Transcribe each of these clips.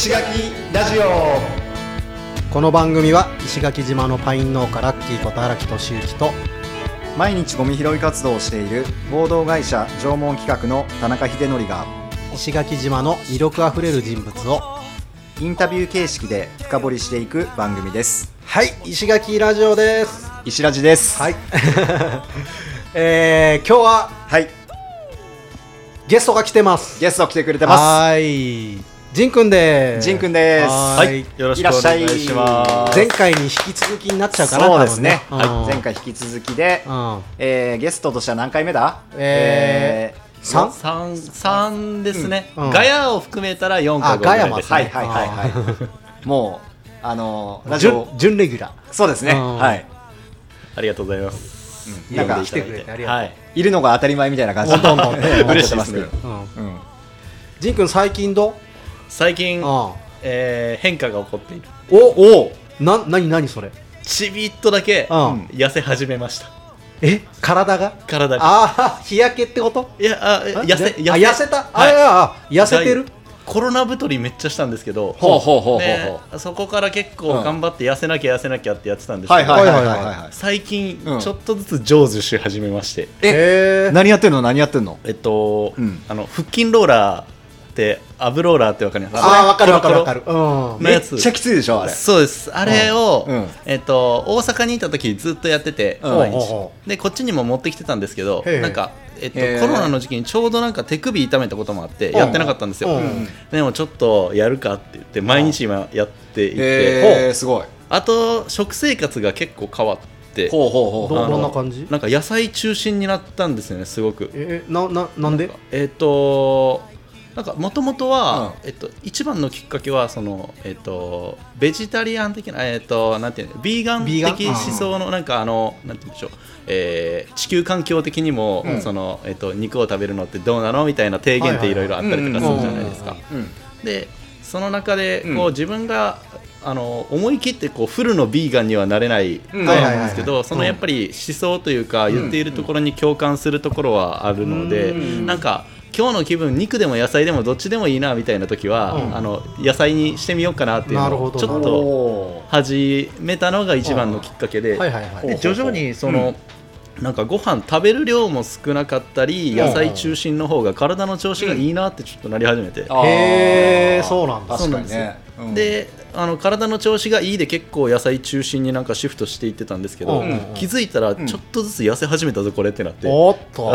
石垣ラジオ。この番組は石垣島のパイン農家ラッキーこと荒木俊之と毎日ゴミ拾い活動をしている合同会社縄文企画の田中秀則が石垣島の魅力あふれる人物をインタビュー形式で深掘りしていく番組です。はい石垣ラジオです。石ラジです。はい。えー、今日ははい。ゲストが来てます。ゲスト来てくれてます。はいジンくんです。ジンくんです。ははい。い、よろしくお願いします。前回に引き続きになっちゃうかなそうですね、はい、前回引き続きで、うん。えー、ゲストとしては何回目だ？えー三？三三ですね。うん。ガヤを含めたら四かあ五ぐらいですはいね。はいはいはいもうあのーラジ準オ準レギュラそうですね。うん。はい。ありがとうございます。なんか来て。くれてありがとうはい。いるのが当たり前みたいな感じ。でどんどんどん。思って嬉しいますけどうん。ジンくん最近どう？最近あえー変化が起こっている。おおな何何それ？ちびっとだけうん痩せ始めました。え？体が？体が。ああ日焼けってこと？いやああ痩せあ痩せた、はい。あいやあ痩せてる？コロナ太りめっちゃしたんですけど。ほうほうほうほう。そこから結うん。構頑張って痩せなきゃ痩せなきゃってやってたんですけど、はいはいはいはいはい。はいはい最近うん。ちょっとずつ成就し始めまして、え？へ何やってんの？何やってんの？えっと、うん。あの腹筋ローラーってアブローラーってわかります？ああ分かる分かる分コロかるうん。のやつ。めっちゃきついでしょあれ。そうです。あれを、うん。えっと、大阪にいた時ずっとやってて、うん。毎日。でこっちにも持ってきてたんですけどなんか、えっとコロナの時期にちょうどなんか手首痛めたこともあってん。やってなかったんですよ、うん。でもちょっとやるかって言って毎日今やっていて、えー、すごい。あと食生活が結構変わってほうほうほう。どんな感じ？なんか野菜中心になったんですよねすごく。えなななんで？えっ、となんかもともとは、うえっと、一番のきっかけはその、えっと、ベジタリアン的な、えっと、なんていうのビーガン的思想のなんかあのなんていうんでしょう、えー地球環境的にも、うん。そのえっと、肉を食べるのってどうなのみたいな提言っていろいろあったりとかするじゃないですか。うんでその中でうん。こう、自分があの思い切ってこうフルのビーガンにはなれないと思うんですけどいそのやっぱり思想というかん言っているところに共感するところはあるのでうん。なんか今日の気分肉でも野菜でもどっちでもいいなみたいな時は、うん。あの野菜にしてみようかなっていうなるほどのをちょっとお始めたのが一番のきっかけで,、はいはいはい。で徐々にその、なんかご飯食べる量も少なかったり野菜中心の方が体の調子がいいなってちょっとなり始めて、ーへーそうなんだ。確かにね。うん。であの体の調子がいいで結構野菜中心になんかシフトしていってたんですけど、うん気づいたらちょっとずつ痩せ始めたぞこれってなって、おっと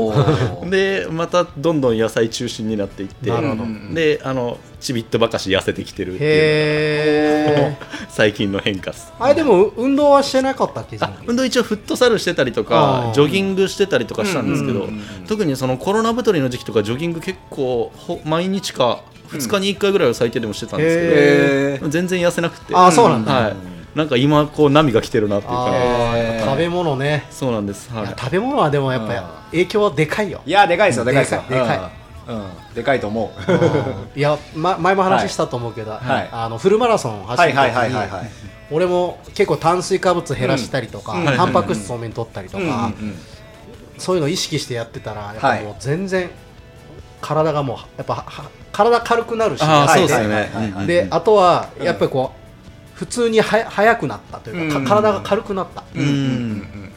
でまたどんどん野菜中心になっていってなるほど。であのちびっとばかし痩せてきてるっていう。最近の変化です。あれでも運動はしてなかったっけじゃん運動一応フットサルしてたりとかジョギングしてたりとかしたんですけどうんうんうんうん。特にそのコロナ太りの時期とかジョギング結構ほ毎日か2日に1回ぐらいは最低でもしてたんですけど、えー。全然痩せなくて。あそうなんだ。はい、なんか今こう波が来てるなっていうか。食べ物ね。そうなんです、はい。食べ物はでもやっぱ影響はでかいよ。いやでかいですよでかいですよ。でかいうん。うん。でかいと思う。いや、ま、前も話したと思うけど、はい。あのフルマラソン走はいる時に、はいはいはいはい俺も結構炭水化物減らしたりとか、うん。タンパク質多めに取ったりとか、うんうんうんそういうのを意識してやってたらやっぱはい。もう全然体がもうやっぱは体軽くなるしああはい。そうですよねはいはいはいであとはやっぱりこう普通には速くなったというか、体が軽くなった、うん。うんうんうん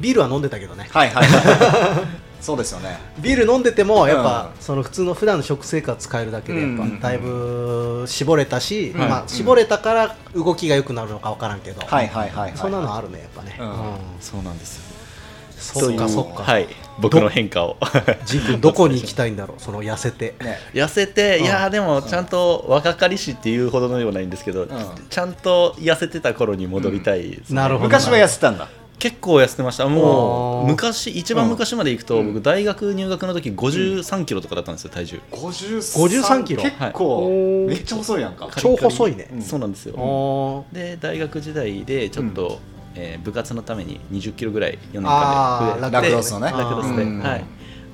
ビールは飲んでたけどね。はいはい そうですよね。ビール飲んでてもやっぱ、うん。その普通の普段の食生活変えるだけでやっぱだいぶ絞れたし、はいまあ、絞れたから動きが良くなるのか分からんけど、はいはいはいはい。そんなのあるねやっぱね、そうなんですよ。そっかそっか、はい僕の変化を。ジン君どこに行きたいんだろう？その痩せて、ね。痩せて、うん。いやーでもちゃんと若かりしっていうほどではないんですけど、ん。ちゃんと痩せてた頃に戻りたいですね、なるほど。昔は痩せたんだ。結構痩せてました。もう昔一番昔まで行くと、うん。僕大学入学の時53キロとかだったんですよ体重、53 53キロ？結構おー。めっちゃ細いやんか。超細いね。うん。そうなんですよ、で大学時代でちょっと、えー部活のために20キロぐらい4年間で増えてラクロスのね。ラクロスで、うん。はい。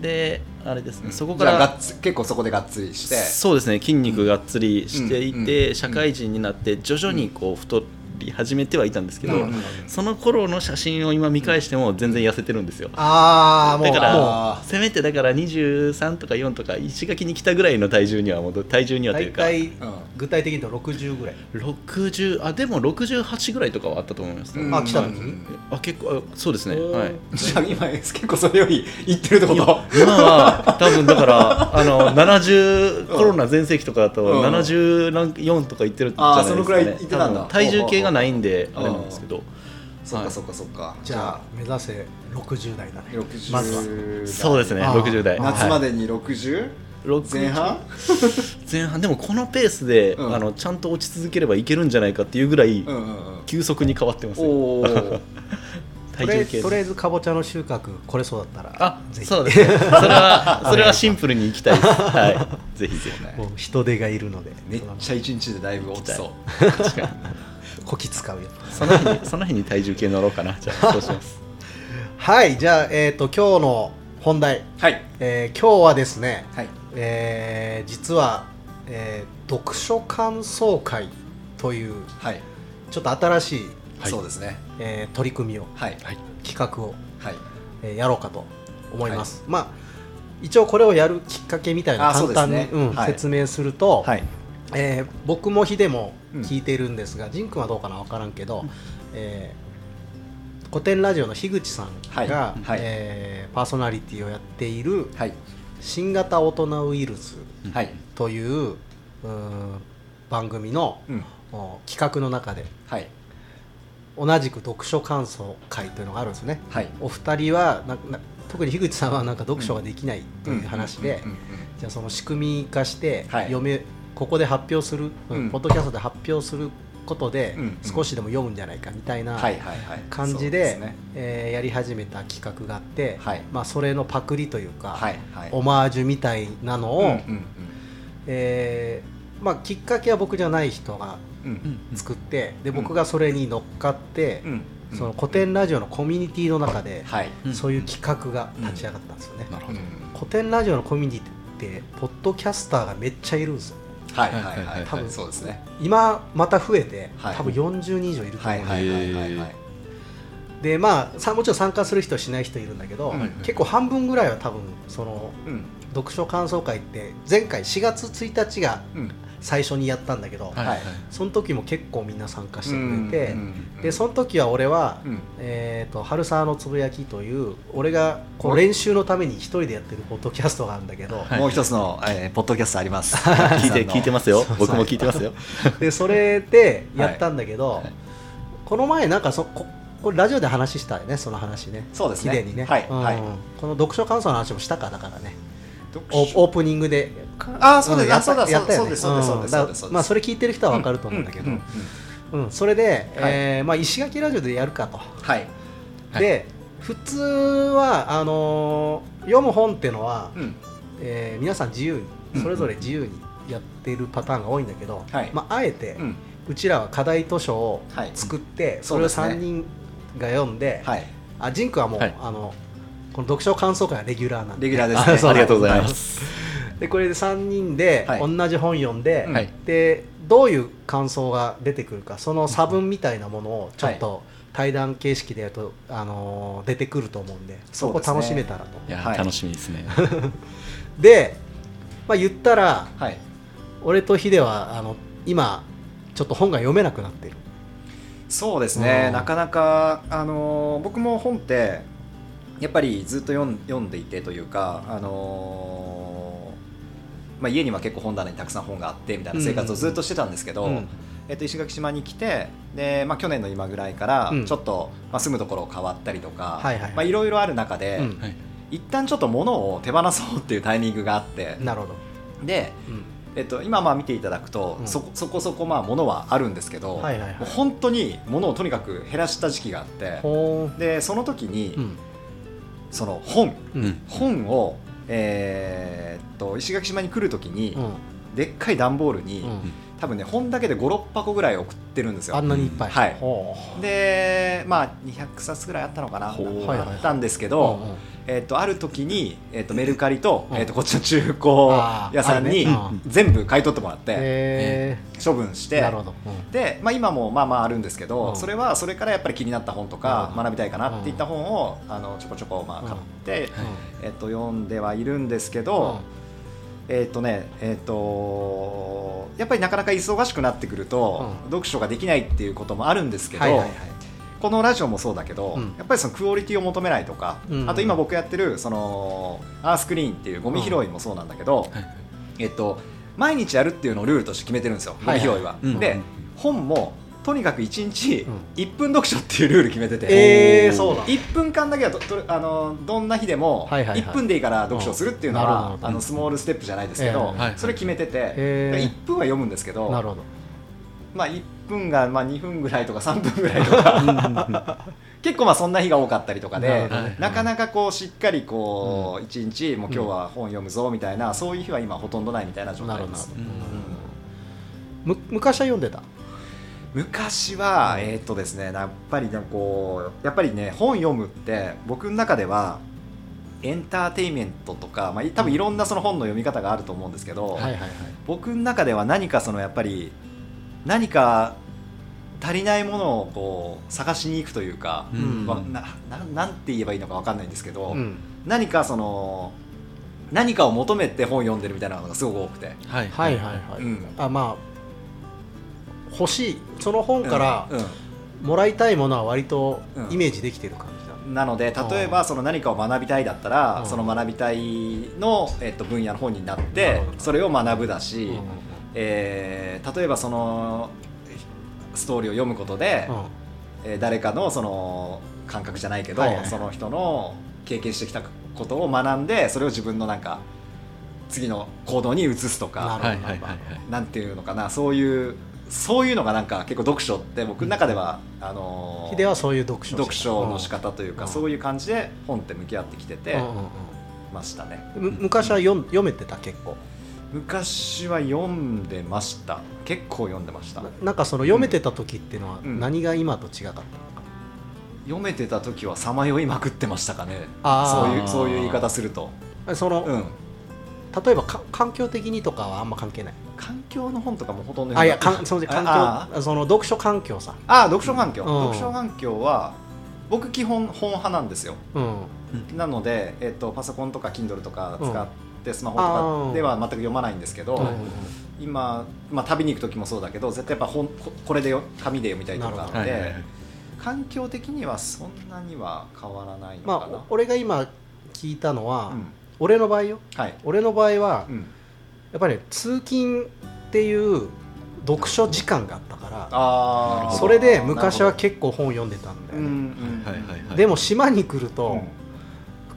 であれですねそこからっつ結構そこでがっつりして。そうですね筋肉がっつりしていて、うん。社会人になって徐々にこう太り始めてはいたんですけど、うんその頃の写真を今見返しても全然痩せてるんですよ。ああもうだからせめてだから23とか4とか石垣に来たぐらいの体重には戻体重にうはというか。具体的に言うと60ぐらい。60あでも68ぐらいとかはあったと思います、うん。あ来たはい時にあ結構あそうですね。はい。じゃあ今結構それよりいってるってこと？今は多分だからあの70コロナ全盛期とかだとうん。74とかいってるんじゃないですか、ね、あーそのくらいいってたんだ。体重計がないんであれなんですけどそっかそっかそっかじゃあ目指せ60代だね60まずはそうですね60代夏までに 60? 前半前半でもこのペースで、うんあのちゃんと落ち続ければいけるんじゃないかっていうぐらい急速に変わってますよ、おーとりあえ体重計とりあえずかぼちゃの収穫これそうだったらあぜひそうですねそれはそれはシンプルにいきたいですはいぜひぜひもう人手がいるのでめっちゃ一日でだいぶ落ちそう確かにこき使うよ。その日に その日に体重計乗ろうかな。じゃあ そうします。はいじゃあ、えー、と今日の本題、はい。えー今日はですね、はい。えー実は、えー読書感想会というはい。ちょっと新しい、はい。そうですね。えー取り組みをはい。企画を、はい。えーやろうかと思います、まあ一応これをやるきっかけみたいな簡単に、ねうんはい。説明すると、はい。えー僕もヒデもうん聞いてるんですが、ジン君はどうかな分からんけど、えー古典ラジオの樋口さんが、はい。はい。えーパーソナリティをやっているはい。新型大人ウイルスはい。といううーん番組の、うん。お企画の中ではい。同じく読書感想会というのがあるんですね。はい。お二人はなな特に樋口さんはなんか読書ができないという話で、うん。うん。じゃあその仕組み化して、はい。読めここで発表する、うん。うんポッドキャストで発表することで、少しでも読むんじゃないかみたいな感じで,、えーやり始めた企画があって、はい。まあ、それのパクリというか、はいはい。オマージュみたいなのを、うんうんえーまあ、きっかけは僕じゃない人がうん。うん作ってでん。僕がそれに乗っかって、うん。その古典ラジオのコミュニティの中で、そういう企画が立ち上がったんですよね。古典ラジオのコミュニティってポッドキャスターがめっちゃいるんですよはいはいはい多分そうですね。今また増えて、はい。多分40人以上いると思う。んで、はいはいはいはいはい。でまあさもちろん参加する人しない人いるんだけど、うん結構半分ぐらいは多分そのうん。読書感想会って前回4月1日がうん最初にやったんだけど、はい。はい。その時も結構みんな参加してくれて、うん。でその時は俺は、うん。えー、と春沢のつぶやきという俺がこう練習のために一人でやってるポッドキャストがあるんだけど、はい。もう一つのえーポッドキャストあります。聞いて聞いてますよ。僕も聞いてますよ。でそれでやったんだけど、はい。この前なんかそここれラジオで話したよねその話ね。そうですね。綺麗にね、うんはい。はいこの読書感想の話もしたかだからね。読オ書。オープニングで。あーそうですんやそうだたやったよね。そうですそうですそうですん。だそうですそうです。まあそれ聞いてる人は分かると思うんだけど、ううんうんうん。それで、えーまあ、石垣ラジオでやるかと、はい。はい。で普通はあのー読む本っていうのは、うん。えー皆さん自由にそれぞれ自由にやってるパターンが多いんだけど、はい。まあ、あえて、うん。うちらは課題図書をはい作って、それをそうですね。3人が読んで、はい。あジンクはもう、はい。あのこの読書感想会はレギュラーなんで。レギュラーですね。ありがとうございます、でこれで3人ではい。同じ本読んで、うんはい。でどういう感想が出てくるかその差分みたいなものをちょっと対談形式でやると、あのー出てくると思うんでそこ楽しめたらと。いや、はい。楽しみですね。で、まあ、言ったらはい。俺とヒデはあの今ちょっと本が読めなくなってる。そうですね、うん。なかなか、あのー僕も本ってやっぱりずっと読ん読んでいてというか、あのーまあ、家には結構本棚にたくさん本があってみたいな生活をずっとしてたんですけど、うん。えっと、石垣島に来てで、まあ、去年の今ぐらいからうん。ちょっと、まあ、住むところ変わったりとか、はいはいまあ、いろいろある中で、うん。はい一旦ちょっと物を手放そうっていうタイミングがあってなるほど、で、うん。えっと、今まあ見ていただくと、うん。そこそこそこまあ物はあるんですけど、はいはいはい。もう本当に物をとにかく減らした時期があってほでその時に、ーうんその本。うん。本を、えーっと石垣島に来る時に、うん。でっかい段ボールに、うん。多分ね本だけで56箱ぐらい送ってるんですよ。あんなにいっぱい、はい。ほでまあ200冊ぐらいあったのかなあったんですけど、えっとある時に、えっとメルカリと,、うん。えっとこっちの中古屋さんに全部買い取ってもらってへ処分して、で、まあ、今もまあまああるんですけど、うん。それはそれからやっぱり気になった本とか学びたいかなっていった本をあのちょこちょこまあ買って、えっと読んではいるんですけど、えっとねえっとやっぱりなかなか忙しくなってくると、うん。読書ができないっていうこともあるんですけど、はいはいはいこのラジオもそうだけど、うん。やっぱりそのクオリティを求めないとか、うん。あと今僕やってるそのアースクリーンっていうゴミ拾いもそうなんだけど、はいえっと、毎日やるっていうのをルールとして決めてるんですよ、ゴミ拾い。は。はいは。いうんで、うん。本もとにかく1日うん。1分読書っていうルール決めてて、えー、そうなんだ。1分間だけはととあのどんな日でもはいはいはい。1分でいいから読書するっていうのうん。なるほどはあのスモールステップじゃないですけどええはいそれ決めててえー。1分は読むんですけどなるほど。まあ1分がまあ2分ぐらいとか3分ぐらいとか。結構まあそんな日が多かったりとかでなかなかこうしっかりこう1日もう今日は本読むぞみたいなそういう日は今ほとんどないみたいな状態です。昔は読んでた？昔は、えーっとですね、やっぱりねこうやっぱりね本読むって僕の中ではエンターテインメントとか、まあ、多分いろんなその本の読み方があると思うんですけど、はいはいはい。僕の中では何かそのやっぱり何か足りないものをこう探しに行くというか、うん。わなななんて言えばいいのかわかんないんですけど、うん。何かその何かを求めて本読んでるみたいなのがすごく多くて。はい。はいはいはい、うん。あまあ欲しいその本からうん。うん。もらいたいものは割とうん。イメージできてる感じだ、なので例えばその何かを学びたいだったらうん。その学びたいの、えっと、分野の本になってそれを学ぶだし、うんえー例えばそのストーリーを読むことで、えー誰かのその感覚じゃないけど、はいはいはい。その人の経験してきたことを学んでそれを自分のなんか次の行動に移すとなかなんていうのかな。そういうそういうのがなんか結構読書って僕の中では、あのーヒデはそういう読書を読書の仕方というか、うん。そういう感じで本って向き合ってきててうんうんましたね、うんむ昔は読ん読めてた結構昔は読んでました。結構読んでました。ななんかその読めてた時っていうのはうん。何が今と違かったのか、読めてた時はさまよいまくってましたかね。そういうそういう言い方すると。その、うん。例えばか環境的にとかはあんま関係ない。環境の本とかもほとんどあいやかんその環あ境その読書環境さ。ああ読書環境、うん。読書環境は僕基本本派なんですよ。うん。なので、えっとパソコンとか Kindle とか使って、スマホあとーかでは全く読まないんですけど、うん今、まあ、旅に行く時もそうだけど絶対やっぱ本ここれでよ紙で読みたいとかあって、環境的にはそんなには変わらないのかな、まあ俺が今聞いたのは、うん。俺の場合よ。はい、俺の場合はうん、やっぱり通勤っていう読書時間があったからそれで昔は結構本読んでたんだよね、でも島に来ると、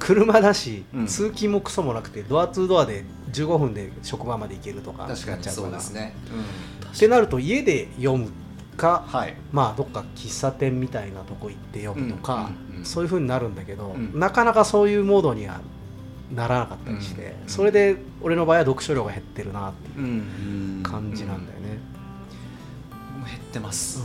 車だし、うん。通勤もクソもなくてドアツードアで15分で職場まで行けるとか確かにそうですね、うん、ってなると家で読むかはい。まあどっか喫茶店みたいなとこ行って読むとか、うんうんうんそういうふうになるんだけど、うん。なかなかそういうモードにはならなかったりして、うん。それで俺の場合は読書量が減ってるなってうんうん。感じなんだよね、減ってます、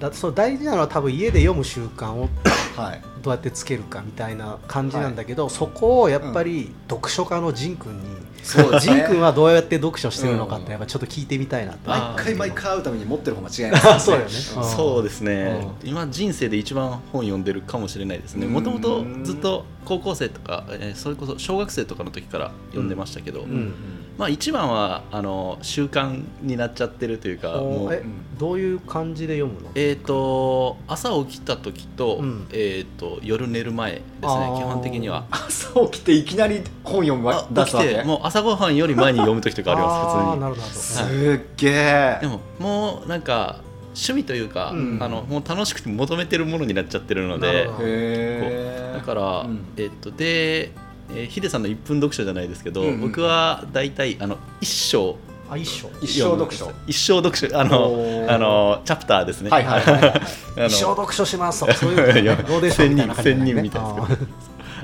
だってその大事なのは多分家で読む習慣を はい。どうやってつけるかみたいな感じなんだけど、そこをやっぱり読書家の仁君に、そうね。仁君はどうやって読書してるのかってやっぱちょっと聞いてみたいなって、あ毎回毎回会うために持ってる本が違います そうよね。うん。そうですね、う今人生で一番本読んでるかもしれないですね。うん。もともとずっと高校生とか、えーそれこそ小学生とかの時から読んでましたけど、んまあ一番はあの習慣になっちゃってるというかもう。どういう感じで読むの？えー、と朝起きた時と,、うん。えー、と夜寝る前ですね基本的には。朝起きていきなり本読む出すわけ？もう朝ごはんより前に読む時とかあります 普通に。なるほどすなるっげえでももうなんか趣味というか、うん。あのもう楽しくて求めてるものになっちゃってるのでなるほど。へだから、うん。えっとで、えーヒデさんの1分読書じゃないですけど、うんうん僕は大体あの一章。あ一緒一生読書。一生読書。あのあのチャプターですね。はいはいはいはい。一生読書しますとそういう いやどうでしょうみたいな感じだね。千人みたいですけ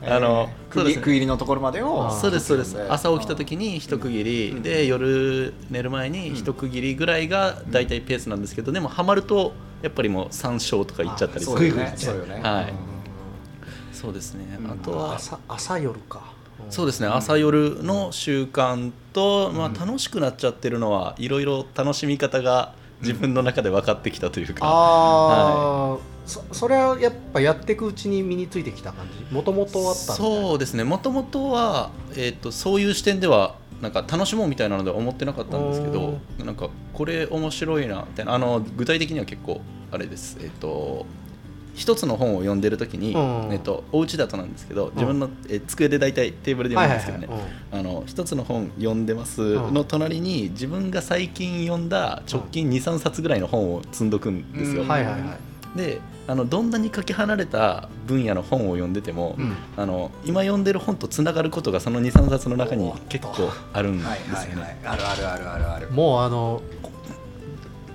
ど あの区切り区切りのところまでをそうですそうです。うん朝起きた時に一区切り、うんで夜寝る前に一区切りぐらいが大体ペースなんですけど、でもハマるとやっぱりもう3章とかいっちゃったりする。ねそうよね。はい。うんそそうですね、うん。あとは朝朝夜か、そうですね、うん朝夜の習慣と、まあ、うん。楽しくなっちゃってるのはいろいろ楽しみ方が自分の中で分かってきたというか、ああ、そそれはやっぱやっていくうちに身についてきた感じ？もともとあったそうですね。もともとは、えー、とそういう視点ではなんか楽しもうみたいなのでは思ってなかったんですけどなんかこれ面白いなみたいな。あの具体的には結構あれです。えっ、と一つの本を読んでる時に、うん。えっとお家だとなんですけど自分の、え机で大体テーブルではい読むんですはいはいけどね、あの一つの本読んでますうん。の隣に自分が最近読んだ直近23冊ぐらいの本を積んどくんですよ、うん。はいはいはい。であのどんなにかけ離れた分野の本を読んでても、うん。あの今読んでる本とつながることがその23冊の中に結構あるんですはよいはいはい。ね。あるあるあるあるある。もうあのこ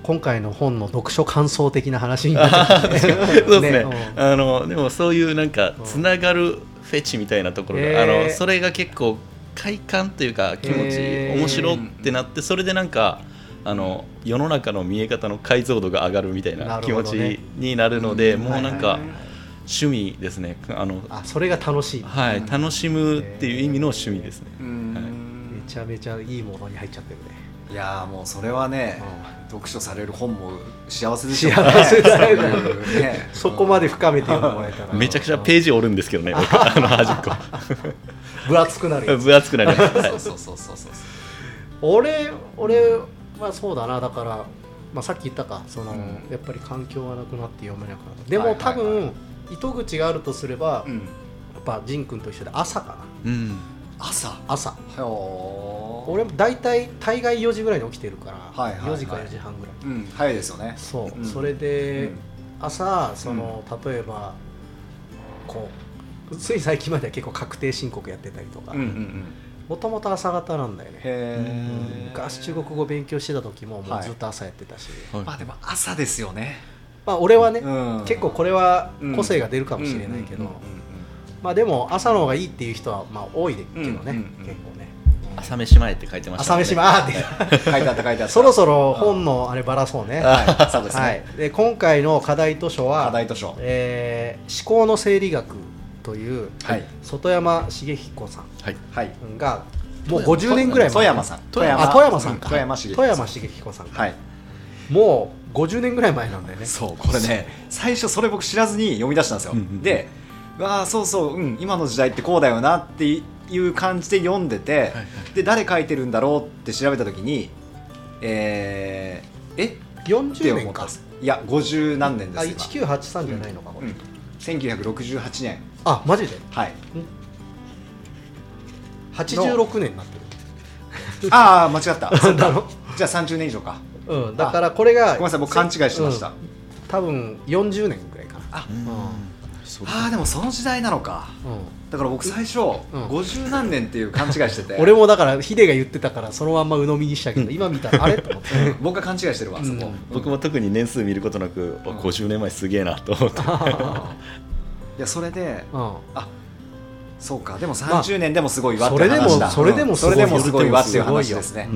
今回の本の読書感想的な話になっちゃってね。そうですね。うん。あのでもそういうなんかつながるフェチみたいなところが、へー。あのそれが結構快感というか気持ちへー。面白ってなってそれでなんかあの世の中の見え方の解像度が上がるみたいなな気持ちになるので、うん。もうなんかはいはいはい。趣味ですね。あのあそれが楽しい。はい、うん。楽しむっていう意味の趣味ですね。うんはい。めちゃめちゃいいものに入っちゃってるね。いやーもうそれはね、読書される本も幸せでしょ幸せだよね。そこまで深めて読んでもらえたら。めちゃくちゃページ折るんですけどね、僕あの端っこ。分厚くなる。分厚くなります。はいそうそうそうそう。そう俺俺はそうだな。だから、まあ、さっき言ったか。その、うん。やっぱり環境がなくなって読めなくなったでも、はいはい。はい多分糸口があるとすれば、やうん。っぱ仁君と一緒で朝かな。うん。朝。朝。俺も大体大概4時ぐらいに起きてるから、はいはいはい。4時か4時半ぐらい。うん早いですよね。そう、うん。それで、うん。朝その、例えばこうつい最近までは結構確定申告やってたりとか。うんうんうん。もともと朝方なんだよね。へえ昔中国語勉強してた時ももはい。うずっと朝やってたし、はい。まあでも朝ですよね。まあ俺はね、うん。結構これはうん。個性が出るかもしれないけど、うんうんまあでも朝の方がいいっていう人はまあ多いけどね、うんうんうん。結構ね。朝飯前って書いてましたね。朝飯前。ってうん書いてあった書いてあった。そろそろ本のあればらそうね。ははいそうですい。ねで今回の課題図書は課題図書。えー思考の生理学というはい。外山茂彦さんはい。はい。がもう50年ぐらい前。富山さん。富山。あ富山さんか。富山茂富山茂彦さんか。はい。もう50年ぐらい前なんだよね。そうこれね最初それ僕知らずに読み出したんですよ、うんうん。でわあそうそう、うん、今の時代ってこうだよなっていう感じで読んでて、はいで誰書いてるんだろうって調べた時にえー、え？って40年かいや50何年であす今1983じゃないのかこれ、うん、1968年。あマジで？はい。86年になってる。ああ間違った。じゃあ30年以上か。うん、だからこれがごめんなさい僕勘違いしてました、うん。多分40年ぐらいかな。あ。うんあーでもその時代なのか。うだから僕最初、ん。50何年っていう勘違いしてて。ん、俺もだからヒデが言ってたからそのまんま鵜呑みにしたけど、今見たらあれ？と思って。僕が勘違いしてるわ、そこ。うん。僕も特に年数見ることなく、あ50年前すげえなと思って。いやそれでうん。あそうか。でも30年でもすごいわってそれでも話だ。それでもうん。それでもすすごいよごいわっていう話ですね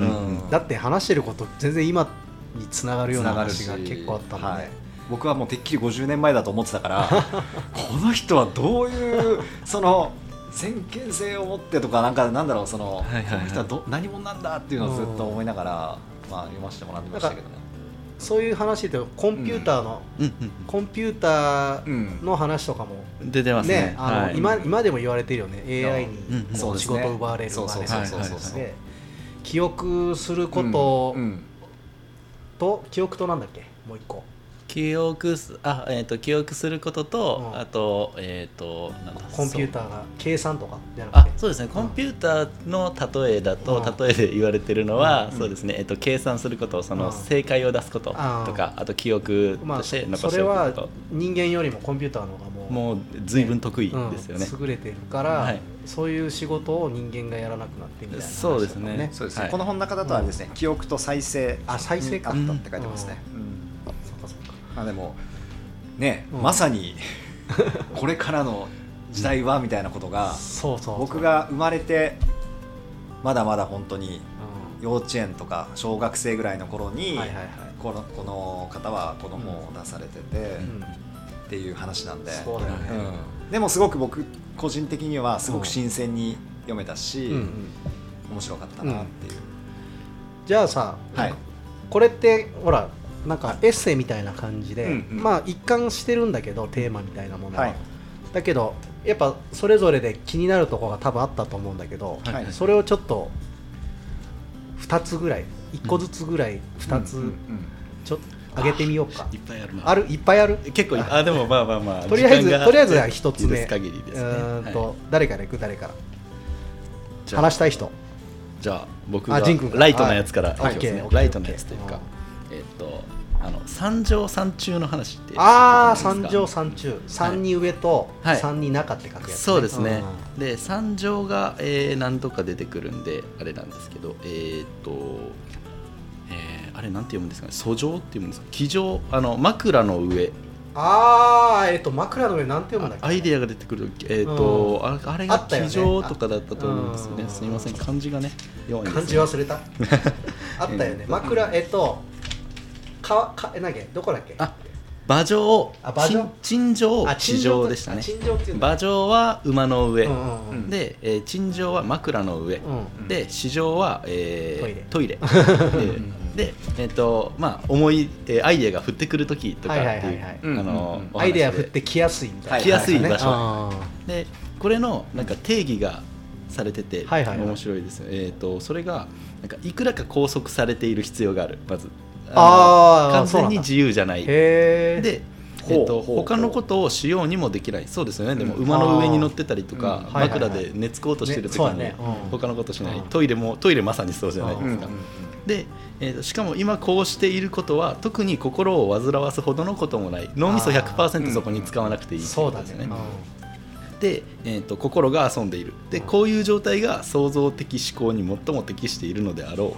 だって話してること全然今につながるような話が結構あったもんはい。ね、僕はもうてっきり50年前だと思ってたから この人はどういうその先見性を持ってとかなんかなんだろうその、はいはいはい。この人はど何者なんだっていうのをずっと思いながら、まあ、読ませてもらってましたけどね。そういう話でコンピューターの、うんコンピューターうんの話とかもうん。出てますね。ね。あの、はい。今今でも言われてるよね。AI にうんこうそうですね。仕事を奪われるそうそうそうそうそうそう。で記憶することうんうん。と、記憶となんだっけ？もう一個記憶すあえっ、と記憶することと、うん。あとえっ、となんだコンピューターが計算とか。じゃなくてあそうですね。コンピューターの例えだと、うん。例えで言われてるのは、うん。そうですね、えっと、計算することその、うん。正解を出すこととか、あと記憶まあ、として残それはしておくこと、人間よりもコンピューターの方がもうもう随分得意ですよね、うん優れてるから、はい。そういう仕事を人間がやらなくなってみたいな話だったそうですね。そうですね、はい。この本の中だとはですね、記憶と再生あ再生か。ったって書いてますね、まあでもね、うん。まさに これからの時代はみたいなことが僕が生まれてまだまだ本当にう幼稚園とか小学生ぐらいの頃に、このこの方はこの本を出されてて、うん。っていう話なんで。でもすごく僕個人的にはすごく新鮮に読めたし、面白かったなっていう、じゃあさ、はい。これってほらなんかエッセイみたいな感じで、うんうん。まあ一貫してるんだけどテーマみたいなものは、はい。だけどやっぱそれぞれで気になるところが多分あったと思うんだけど、はい。それをちょっと2つぐらい1個ずつぐらい2つうんうんちょっと上げてみようか、いっぱいあるな。ある？いっぱいある？結構いあ。でもまあまあまあとりあえずとりあえずは一つ目。限りですね。うーんと、はい。誰から行く誰から。話したい人。じゃあ僕がライトなやつからはいライトなやつというか。えっとあの三条三中の話ってああ三乗三中。三に上とはい。三に中って書くやつ、ね。そうですね。うん。で三条が、えー何度か出てくるんであれなんですけどえーっと、えーあれなんて読むんですかね？訴状って読むんですか？騎乗あの枕の上。ああえっ、と枕の上なんて読むんだっけ？アイデアが出てくるえーっと、ああれがあったよね。騎乗とかだったと思うんですよね。うん。すみません漢字がね。弱いん。です漢字忘れた？あったよね。枕えっとかかえなんだっけどこだっけ？あ馬上。あ馬上？陳情あ地上でしたね。馬上は馬の上、うんうんうん。で、えー陳情は枕の上、うん。で市場は、えートイレ。トイレ。ででえっ、とまあ思い、えーアイデアが降ってくる時とかっていう、はいはいはいはい。うんあの、うん。お話で。アイデア振ってきやすいみたいな、来やすい場所。あでこれのなんか定義がされてて、はいはいはい。面白いですよ、えっ、とそれがなんかいくらか拘束されている必要がある。まずあ完全に自由じゃない。で、えっと、他のことをしようにもできない。そうですよね。でもうん。馬の上に乗ってたりとか、枕で寝つこうとしてる時にね。他のことしない、うんトイレもトイレまさにそうじゃないですか、で、えーとしかも今こうしていることは特に心を煩わすほどのこともない。脳みそあー。100%そこに使わなくていいそうですねで、えー、と心が遊んでいる。でこういう状態が創造的思考に最も適しているのであろ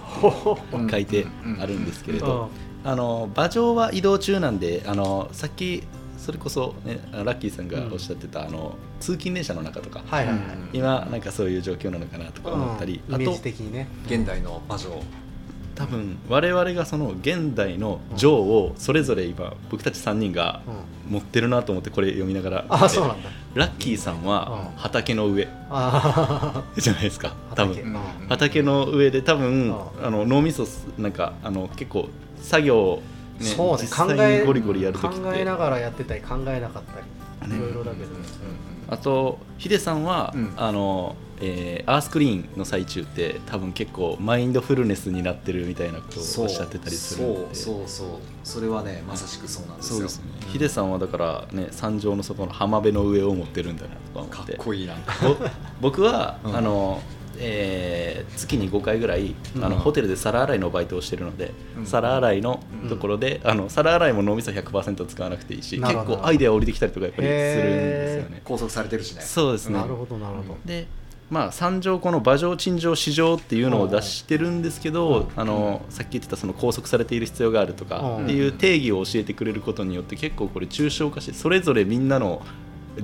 う。うん 書いてあるんですけれうん。ど、あの馬上は移動中なんであのさっきそれこそ、ね、ラッキーさんがおっしゃってた、あの通勤電車の中とか、はいはいはい、今なんかそういう状況なのかなとか思ったり、あとうんイメージ的にね。現代の馬上多分我々がその現代の情をそれぞれ今僕たち3人がうん。持ってるなと思ってこれ読みながら。あそうなんだ。ラッキーさんはうん。畑の上。あじゃないですか。あ多分。畑の上で多分うん。あの脳みそなんかあの結構作業をねそうね。実考え際にゴリゴリやると考きって。えながらやってたり考えなかったりいねろいろだけど、あとヒデさんは、うん。あのえーアースクリーンの最中って多分結構マインドフルネスになってるみたいなことをおっしゃってたりするので。そうそうそう。それはねまさしくそうなんですよ。ですね、ヒデさんはだからね山上の底の浜辺の上を持ってるんだなとか思かって。っこいいな。ぼ僕は、うん。あのえー月に5回ぐらい、あのうんホテルで皿洗いのバイトをしてるので、うん。皿洗いのところで、あの皿洗いも脳みそ100%使わなくていいし結構アイデア降りてきたりとかやっぱりするんですよね。拘束されてるしね。そうですね。なるほどなるほど、でまあ三条この馬上陳情市場っていうのを出してるんですけど、うん。あのさっき言ってたその拘束されている必要があるとかうんっていう定義を教えてくれることによって結構これ抽象化してそれぞれみんなの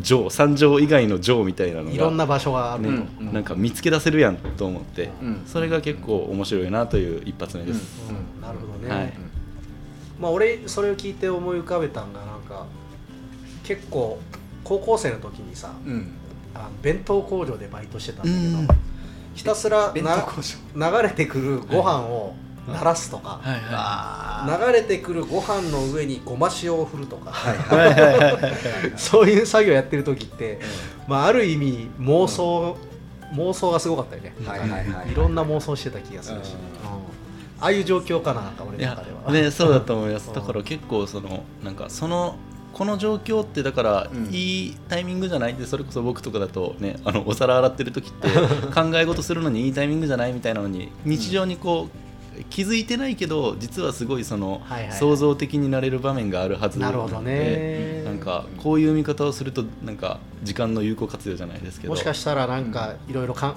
条三条以外の条みたいなのがいろんな場所がある。と、ねうん。なんか見つけ出せるやんと思って、うん。それが結構面白いなという一発目です、うん。なるほどね、はい。まあ俺それを聞いて思い浮かべたんがなんか結構高校生の時にさあの弁当工場でバイトしてたんだうん。けどひたすら流れてくるご飯を鳴らすとか、はいはあ流れてくるご飯の上にごま塩を振るとか、ーはい。はいそういう作業やってる時って、まあ、ある意味妄想、妄想がすごかったよね、はいはいはいはい。いろんな妄想してた気がするし、うん。うん。ああいう状況かななんか俺の中では。ねそうだと思います。うん。だから結構そのなんかそのこの状況ってだからうん。いいタイミングじゃない？ってそれこそ僕とかだとねあのお皿洗ってる時って 考え事するのにいいタイミングじゃない？みたいなのに日常にこう気づいてないけど実はすごいそのはいはいはい。創造的になれる場面があるはずなるほどね。なんかこういう見方をするとなんか時間の有効活用じゃないですけど。もしかしたらなんかいろいろかん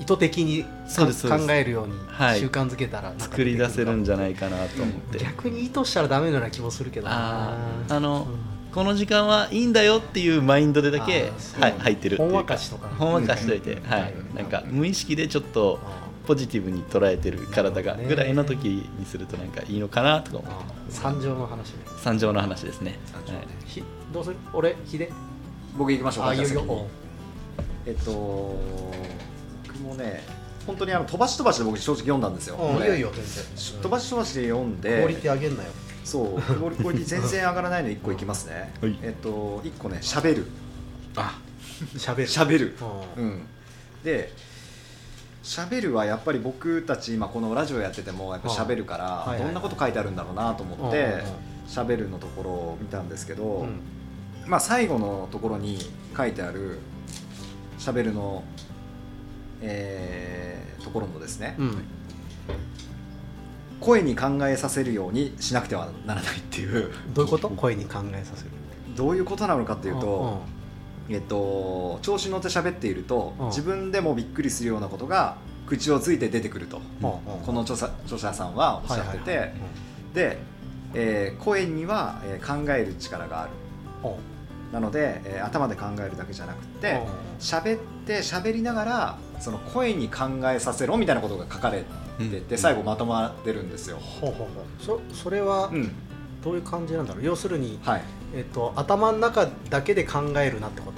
意図的に考えるようにはい。習慣づけたらなんか作り出せるんじゃないかかなと思って、逆に意図したらダメなような気もするけどな。あの、うんこの時間はいいんだよっていうマインドでだけはい入ってるっていうほんわかしとか。ほんわかしといて、うん。はいなんか無意識でちょっとポジティブに捉えてる体がね。ぐらいの時にするとなんかいいのかなとか思って。あ参上の話ね。三条の話ですね。はい。ひどうする？俺ひで僕行きましょう。かあいいよ。いいよえっと僕もね本当にあの飛ばし飛ばしで僕正直読んだんですよ。うん。いいよいいよ全然。飛ばし飛ばしで読んで。クオリティ上げんなよ。そうクオリティ全然上がらないの1 個いきますね、はい。えっと1個ねしゃべる。あ。しゃべる。しゃべる。ううんん。でしゃべるはやっぱり僕たち今このラジオやっててもやっぱしゃべるからどんなこと書いてあるんだろうなと思っうんてうんしゃべるのところを見たんですけど、うん。まあ最後のところに書いてあるしゃべるの、えーところのですね、うん。声に考えさせるようにしなくてはならないっていう。どういうこと？声に考えさせる。どういうことなのかっていうと、えっと、調子に乗って喋っていると、うん。自分でもびっくりするようなことが口をついて出てくると、うん。うん。この著者著者さんはおっしゃってて、はいはいはい。で、えー声には、えー考える力がある。なので、えー頭で考えるだけじゃなくてうん。喋って喋りながらその声に考えさせろみたいなことが書かれてて、うん。最後まとまってるんですよ。ほうほうほう。そそれはうん。どういう感じなんだろう。要するに、はい、えっと、頭の中だけで考えるなってこと？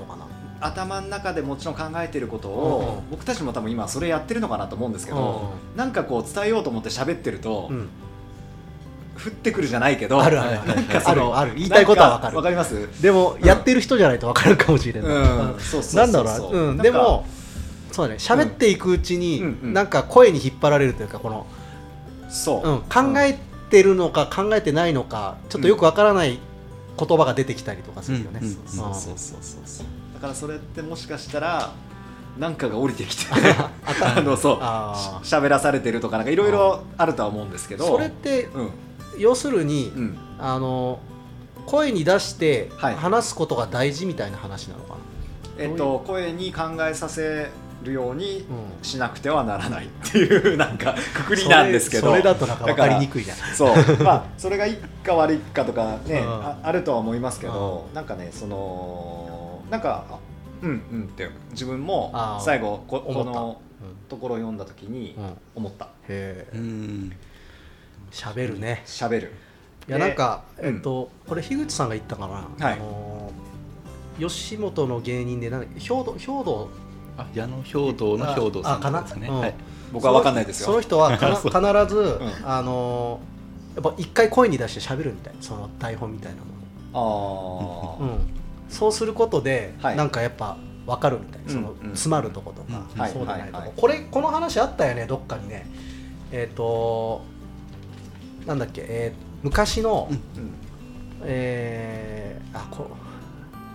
頭の中でもちろん考えてることを、うん僕たちも多分今それやってるのかなと思うんですけど、なんかこう伝えようと思って喋ってると、うん。降ってくるじゃないけどあるある。あるなんかそのあるある。言いたいことはわかる。わかります？でも、やってる人じゃないと分かるかもしれない、なんだろうな、うん、でもそうだね。喋っていくうちに、うなんか声に引っ張られるというかこの、そう、うん、考えてるのか考えてないのかちょっとよく分からない言葉が出てきたりとかするよね、そうそうそうそうそうだからそれってもしかしたらなんかが降りてきて あのそう喋らされてるとかなんかいろいろあるとは思うんですけどそれってうん。要するに、うん。あの声に出してはい。話すことが大事みたいな話なのかな、えっと声に考えさせるようにうん。しなくてはならないっていうなんかくくりなんですけど。それだとなんか分かりにくいじゃんそう。まあそれがいいか悪いかとかね、うん。ああるとは思いますけど、なんかねそのなんかあうんうんって自分も最後ここ思った。のところを読んだ時に思った。へえうん喋るね。喋る。いやなんか、うん。えっとこれ樋口さんが言ったかな、はい。あの吉本の芸人でなん兵道兵道。あ矢野兵道の兵道さんあかな。ですね、うん。はい、僕は分かんないですよ。その人は 必ず、ん。あのやっぱ一回声に出して喋るみたいその台本みたいなもあの、うん、そうすることで、はい。なんかやっぱ分かるみたいその、うんうん。詰まるとことか、うんはいそうじゃないとこ、はいはいこれこの話あったよねどっかにね。えっ、となんだっけ、えー昔の、うんーうん。えーあこ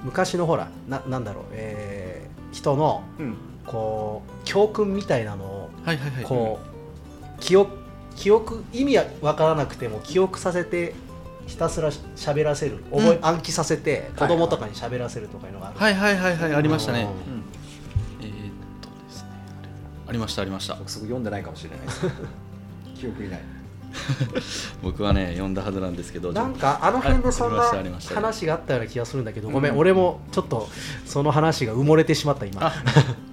昔のほらななんだろう、えー人のうん。こう教訓みたいなのをはいはいはい。こう、記憶記憶意味は分からなくても記憶させてひたすらし喋らせる覚え、うん暗記させて子供とかに喋らせるとかいうのがある、はいはいはいはいありましたね。うん。うん。えーっとですねありましたありました。僕そこ読んでないかもしれないです。記憶にない。僕はね読んだはずなんですけどなんかあの辺でそんな話があったような気がするんだけど、ごめん、うん俺もちょっとその話が埋もれてしまった今。あ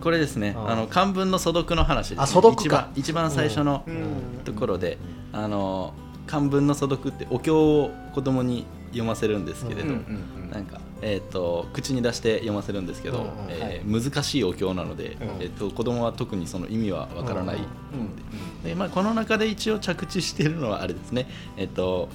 これですね。ああの漢文の素読の話です、ね、あ素読か。一番一番最初のうん。ところで、あの漢文の素読ってお経を子供に読ませるんですけれど、なんか、えー、と口に出して読ませるんですけど、えー難しいお経なので、うん。えー、と子供は特にその意味はわからない、でまあ、この中で一応着地しているのはあれですね、えっと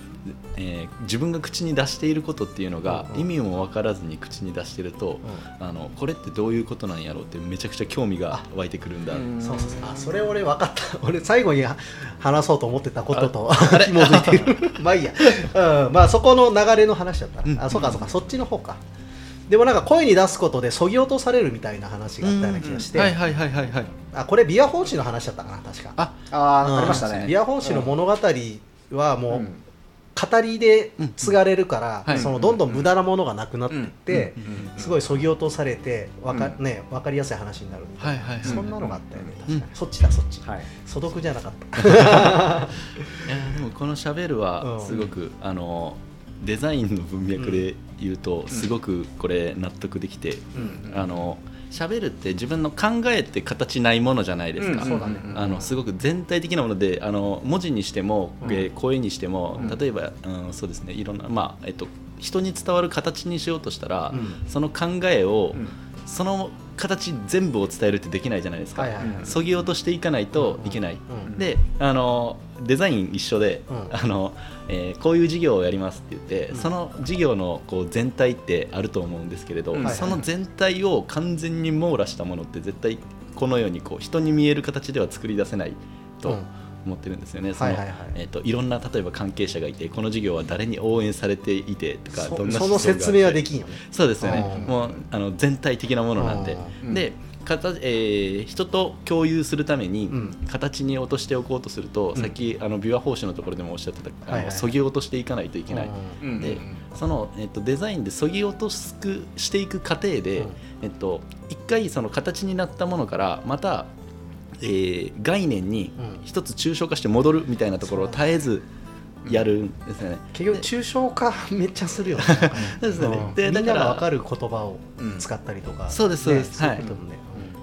えー自分が口に出していることっていうのが、うんうん。意味も分からずに口に出してると、あのこれってどういうことなんやろうってめちゃくちゃ興味が湧いてくるんだ、うん。そうそうそう。あそれ俺分かった。俺最後に話そうと思ってたことといてるまあいいや、うん、まあそこの流れの話だった。ら、うん。あそうかそうか。そっちの方か。でもなんか声に出すことでそぎ落とされるみたいな話があったような気がして、はいはいはいはいはい。あこれビア本誌の話だったかな確か。あ。あうん。あありましたね。ビア本誌の物語はもう、うん語りで継がれるから、はい。そのどんどん無駄なものがなくなっていって、うんうんすごいそぎ落とされてわか,、うん。ね、分かりやすい話になるみたいな、はいはいはい。そんなのがあったよね、うん。確かに、そっちだそっち、はい。素読じゃなかった。いやでもこの「しゃべる」うんはすごく、あのデザインの文脈で言うと、すごくこれ納得できて、うん。あの喋るって自分の考えって形ないものじゃないですか、そうだね。あのすごく全体的なものであの文字にしても、うん。えー声にしても、うん。例えば、うん、そうですね。いろんなまあえっと人に伝わる形にしようとしたら、うん。その考えを、うん。その形全部を伝えるってできないじゃないですか、そぎ落としていかないといけない、うんであのデザイン一緒で、うん。あのえーこういう事業をやりますって言って、うん。その事業のこう全体ってあると思うんですけれど、うん。その全体を完全に網羅したものって絶対このようにこう人に見える形では作り出せないとうん思ってるんですよね。そのえー、といろんな例えば関係者がいてこの事業は誰に応援されていてとかそどんなその説明はできんよね。そうですよね。うん。もうあの全体的なものなんで。うん。で形、えー人と共有するためにうん。形に落としておこうとすると、ん。さっきあの琵琶法師のところでもおっしゃってたあの、はいはい。そぎ落としていかないといけない、でその、えっと、デザインでそぎ落とすくしていく過程で、うん。えっと、一回その形になったものからまた、えー概念にうん。一つ抽象化して戻るみたいなところを絶えずやるんですよね。結局抽象化めっちゃするよね。そうですよね。うん。みんなでだからが分かる言葉をうん。使ったりとか、そうですそうです。ね。はい。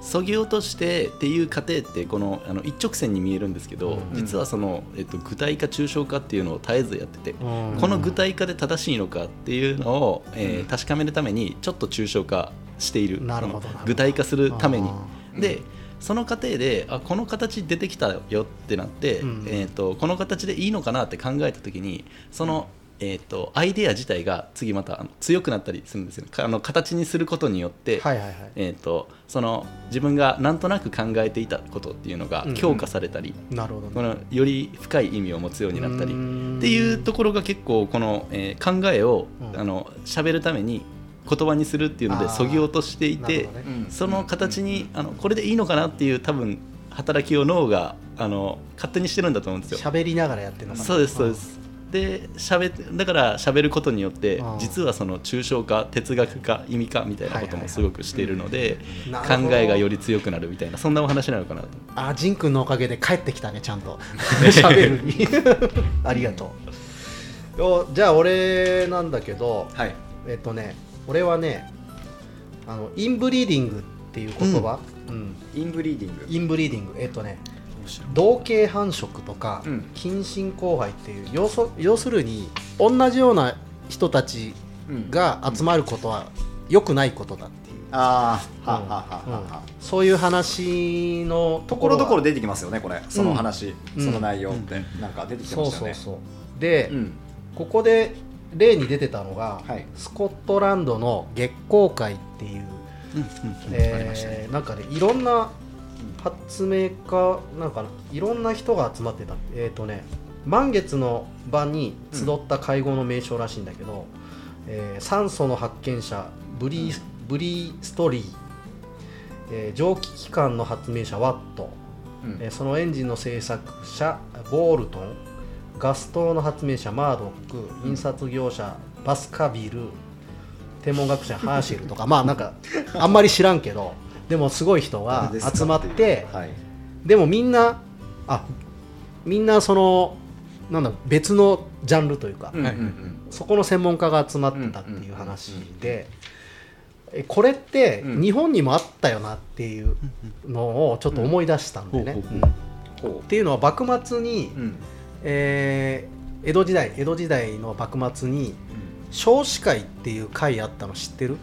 そぎ落としてっていう過程ってこのあの一直線に見えるんですけど、うん。実はその、えっと、具体化抽象化っていうのを絶えずやってて、うん。この具体化で正しいのかっていうのを、えーうん。確かめるためにちょっと抽象化している。なるほど具体化するために。うん。でその過程であこの形出てきたよってなって、うん。えー、とこの形でいいのかなって考えた時にその、えー、とアイデア自体が次またあの強くなったりするんですよかあの形にすることによって、はいはいはい。えー、とその自分がなんとなく考えていたことっていうのがうん強化されたり、なるほどね。このより深い意味を持つようになったりっっていうところが結構この、えー考えを、うんあの喋るために言葉にするっていうのでそぎ落としていて、ねうんその形にあのこれでいいのかなっていう多分働きを脳があの勝手にしてるんだと思うんですよ。喋りながらやってるのかな。そうですそうです。で喋ってだから喋ることによってうん。実はその抽象化哲学化意味化みたいなこともすごくしているのでなる考ほど。えがより強くなるみたいなそんなお話なのかなと。あジン君のおかげで帰ってきたねちゃんと。喋るに。ありがとう。よじゃあ俺なんだけどはい。えっとね俺はねあのインブリーディングっていう言葉、うん。インブリーディング。インブリーディング。えっとね同型繁殖とか、うん。近親交配っていう要素要するに同じような人たちうん。が集まることは良くないことだっていう、ああはうん。あはあはあ。はあそういう話のところどころで出てきますよねこれ。その話、うん。その内容ってなんか出てきてそましたよね。うそうそう。で、うん。ここで例に出てたのが、はい。スコットランドの月光会っていう、うんうんえーなんかねいろんな発明家なんかないろんな人が集まってた。えっ、とね満月の場に集った会合の名称らしいんだけど、えー酸素の発見者ブリーブリーストリー、えー蒸気機関の発明者ワット、うん。えーそのエンジンの製作者ボールトンガス灯の発明者マードック印刷業者バスカビル天文学者ハーシェルとか まあなんかあんまり知らんけどでもすごい人が集まってはい。でもみんなあみんなそのなんだ別のジャンルというか、うんうんうん。そこの専門家が集まってたっていう話でえこれってうん。日本にもあったよなっていうのをちょっと思い出したんでね。うん。ほうん。ほっていうのは幕末に、ううんえー江戸時代江戸時代の幕末に少子会っていう会あったの知ってる？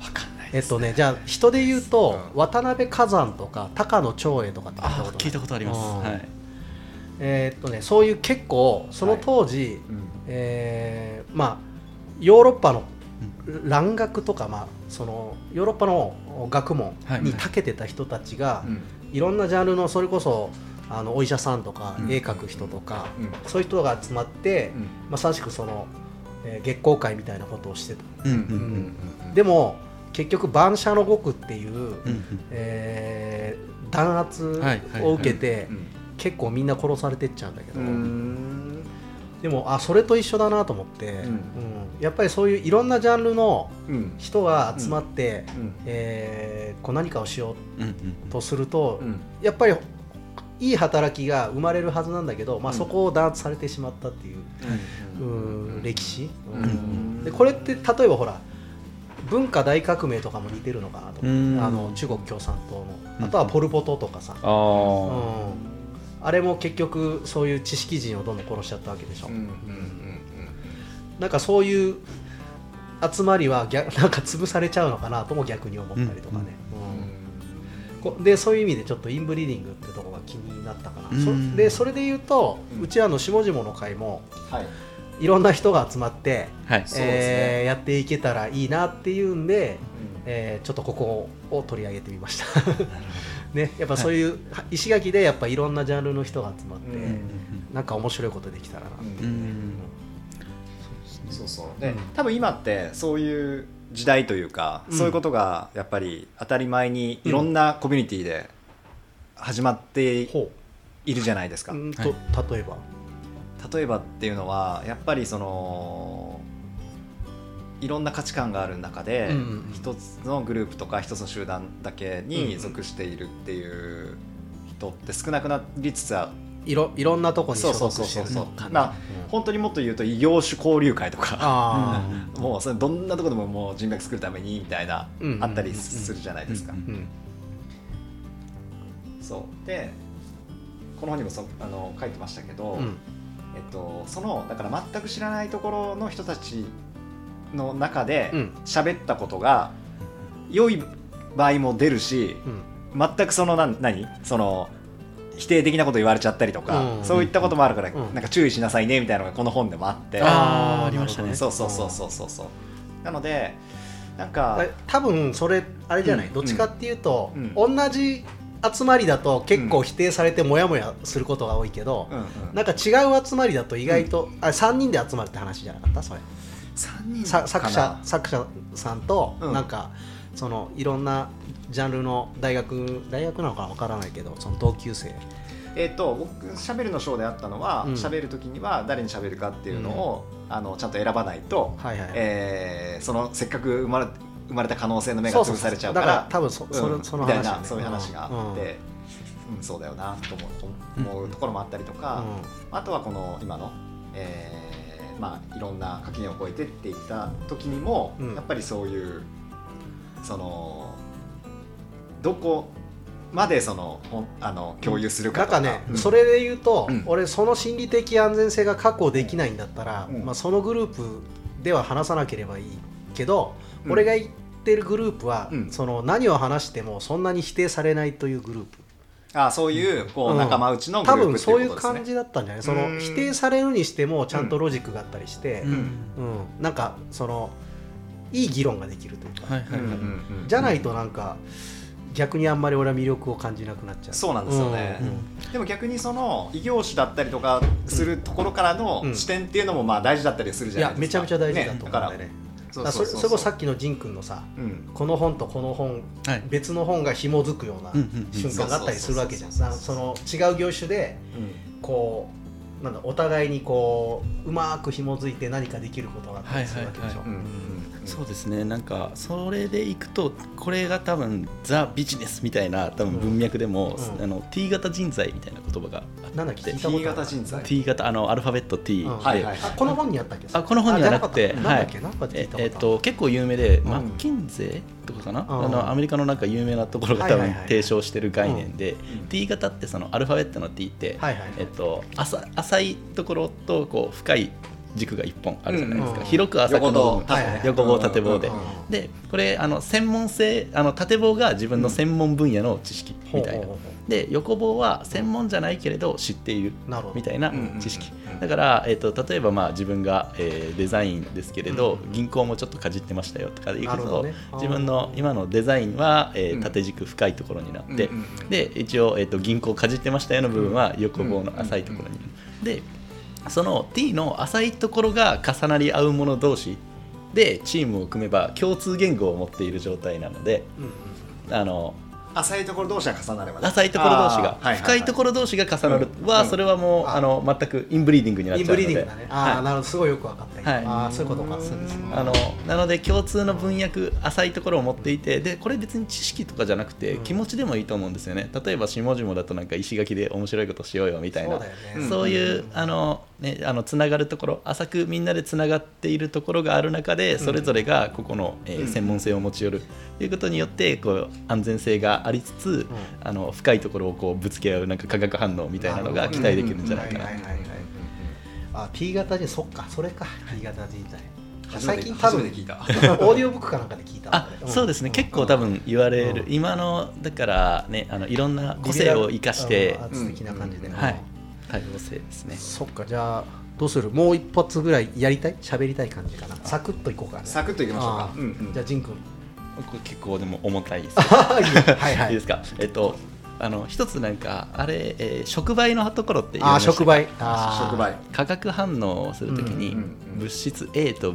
わかんないえっとねじゃあ人で言うと、うん。渡辺崋山とか高野長英とかって聞いたあことあります。うん。はい。えーっとねそういう結構その当時、うん。えーまあヨーロッパの蘭学とか、まあ、そのヨーロッパの学問に長けてた人たちが、うん。いろんなジャンルのそれこそあのお医者さんとか、うん。絵描く人とか、うん。そういう人が集まって、うん。まさしくその、えー月光会みたいなことをしてた、うん。うん。うん。うん。でも結局万社の極っていう、うえー弾圧はいはいを受けて、うん。結構みんな殺されてっちゃうんだけど、うん。でもあそれと一緒だなと思って、ん。うん。やっぱりそういういろんなジャンルのうん。人が集まって、うん。えーこう何かをしようん。うん。うとすると、うん。やっぱりいい働きが生まれるはずなんだけど、まあ、うん。そこを弾圧されてしまったっていう、うん。うん歴史、うん。でこれって例えばほら文化大革命とかも似てるのかなとうん。あの中国共産党の。あとはポル・ポトとかさ、あうん。あ、あれも結局そういう知識人をどんどん殺しちゃったわけでしょ、うんうんうんなんかそういう集まりは逆なんか潰されちゃうのかなとも逆に思ったりとかね、うんうんこでそういう意味でちょっとインブリーディングってとこが気になったかな、うん。そでそれで言うと、ううんちらの下々の会もはい。いろんな人が集まって、はい。えーやっていけたらいいなっていうんで、うん。えーちょっとここを取り上げてみました。ねやっぱそういう、石垣でやっぱいろんなジャンルの人が集まって、うんなんか面白いことできたらな、う。ん。うん。そうそうで、う。ん多分今ってそういう時代というか、うん。そういうことがやっぱり当たり前にいろんなコミュニティで始まってほいるじゃないですか、ううんと例えば？例えばっていうのはやっぱりそのいろんな価値観がある中でうんうんうん。一つのグループとか一つの集団だけに属しているっていう人って少なくなりつつあいろいろんなとこに所そうそう属してるそう。そうとかねまあうん本当にもっと言うと異業種交流会とか。あ もうそれどんなところでももう人脈作るためにみたいなうん。うんうんあったりするじゃないですか。うん。ーうん。そう。でこの本にもそあの書いてましたけど、うん。えっと、そのだから全く知らないところの人たちの中でうん。喋ったことが良い場合も出るしうん。全くその何？その否定的なこと言われちゃったりとか、うん。そういったこともあるから、うん。なんか注意しなさいねみたいなのがこの本でもあって、あーありましたね。そうそうそうそうそうそう。なのでなんかえ多分それあれじゃない、うん。どっちかっていうと、うん。同じ集まりだと結構否定されてモヤモヤすることが多いけど、うん。うん、なんか違う集まりだと意外と、あ3人で集まるって話じゃなかった？それ。3人さ作か者な。作者さんと、うん。なんかそのいろんなジャンルの大学大学なのかなわからないけどその同級生。えっと僕しゃべるのショーであったのはうん。しゃべる時には誰にしゃべるかっていうのを、あのちゃんと選ばないと、はいはい、えーそのせっかく生まれ生まれた可能性の目が潰そうそうそう。されちゃうから多分そ,、そうんれそのみたいなそういう話があって、うん。そうだよなと思う思うところもあったりとか、あとはこの今の、えーまあ、いろんな垣根を越えてっていった時にも、うん。やっぱりそういうそのどこまでそのあの共有するかとか、なんかね、うん。それで言うと、うん。俺その心理的安全性が確保できないんだったら、うん。まあ、そのグループでは話さなければいいけど、うん。俺が言ってるグループは、うん。その何を話してもそんなに否定されないというグループ。あそういうこう、うん仲間内のグ多ループって分そういう感じだったんじゃない？そのうん。否定されるにしてもちゃんとロジックがあったりして、うん。うん。なんかそのいい議論ができるというか、じゃないとなんか逆にあんまり俺は魅力を感じなくなっちゃう。そうなんですよね。うんうん。でも逆にその異業種だったりとかするところからのうん。視点っていうのもまあ大事だったりするいじゃないですか。やめちゃめちゃ大事だと思うんねだから。だよねそうだからそれそれこそさっきの仁君のさうん。この本とこの本はい。別の本が紐づくような瞬間があったりするわけじゃん。その違う業種でこうなんだお互いにこううまく紐づいて何かできることがあったりするわけでしょ。はいうんうんそうですね。なんかそれでいくとこれが多分ザ・ビジネスみたいな多分文脈でも、うん。あの T 型人材みたいな言葉があなんだっけ？で聞いたことあ T る型人材。T 型あのアルファベット T で、うん。はいはいあこの本にあったっけあこの本にはなくてあじゃなかったなんだっけなんかで聞いええっと結構有名で、ん。マッキンゼーとかかな、うん。あのアメリカのなんか有名なところが多分はいはいはい。提唱してる概念で、うん。T 型ってそのアルファベットの T って、はいはい。えっと、浅浅いところとこう深い軸が1本あるじゃないですか、うん広く浅くの横棒。縦棒で、うんでこれあの専門性あの縦棒が自分の専門分野の知識みたいな、で横棒は専門じゃないけれど知っているみたいなうん知識。だから、えー、と例えばまあ自分が、えーデザインですけれど、うん銀行もちょっとかじってましたよとかでいくと、自分の今のデザインは、えーうん。縦軸深いところになって、で一応、えー、と銀行かじってましたよの部分は横棒の浅いところに、でその T の浅いところが重なり合うもの同士でチームを組めば共通言語を持っている状態なのでうんうん。あの浅いところ同士が重なればね。浅いところ同士が、あーははは深いところ同士が重なる。は、うん。それはもう、ああの全くインブリーディングになっインちゃうので。ブリーディングだね。ああ、はい。なるほど。すごいよく分かった。今はい。ああそういうことか。そうですね。あのなので共通の文脈浅いところを持っていてでこれ別に知識とかじゃなくてうん。気持ちでもいいと思うんですよね。例えば下々だとなんか石垣で面白いことしようよみたいな。そうね。そういうあのね、あのつながるところ浅くみんなでつながっているところがある中でそれぞれがここの、えーうん。専門性を持ち寄る。ということによってこう安全性がありつつ、あの深いところをこうぶつけ合うなんか化学反応みたいなのが期待できるんじゃないかな。はいはいはいはいあ P 型人そっか。それか P 型人体最近多分オーディオブックかなんかで聞いた。あそうですね、結構多分言われる、うん。今のだからねあのいろんな個性を生かして、アーツ的な感じで、うん。はい多様性ですね。そっかじゃあどうする？もう一発ぐらいやりたい？喋りたい感じかな？サクッといこうかねサクッといきましょうか。うんうん。じゃあジン君。これ結構でも重たいです。はいはい。いいですか？えっとあの一つなんかあれ、えー触媒のところって言いあました。触媒。触媒。化学反応をするときにうんうんうん物質 A と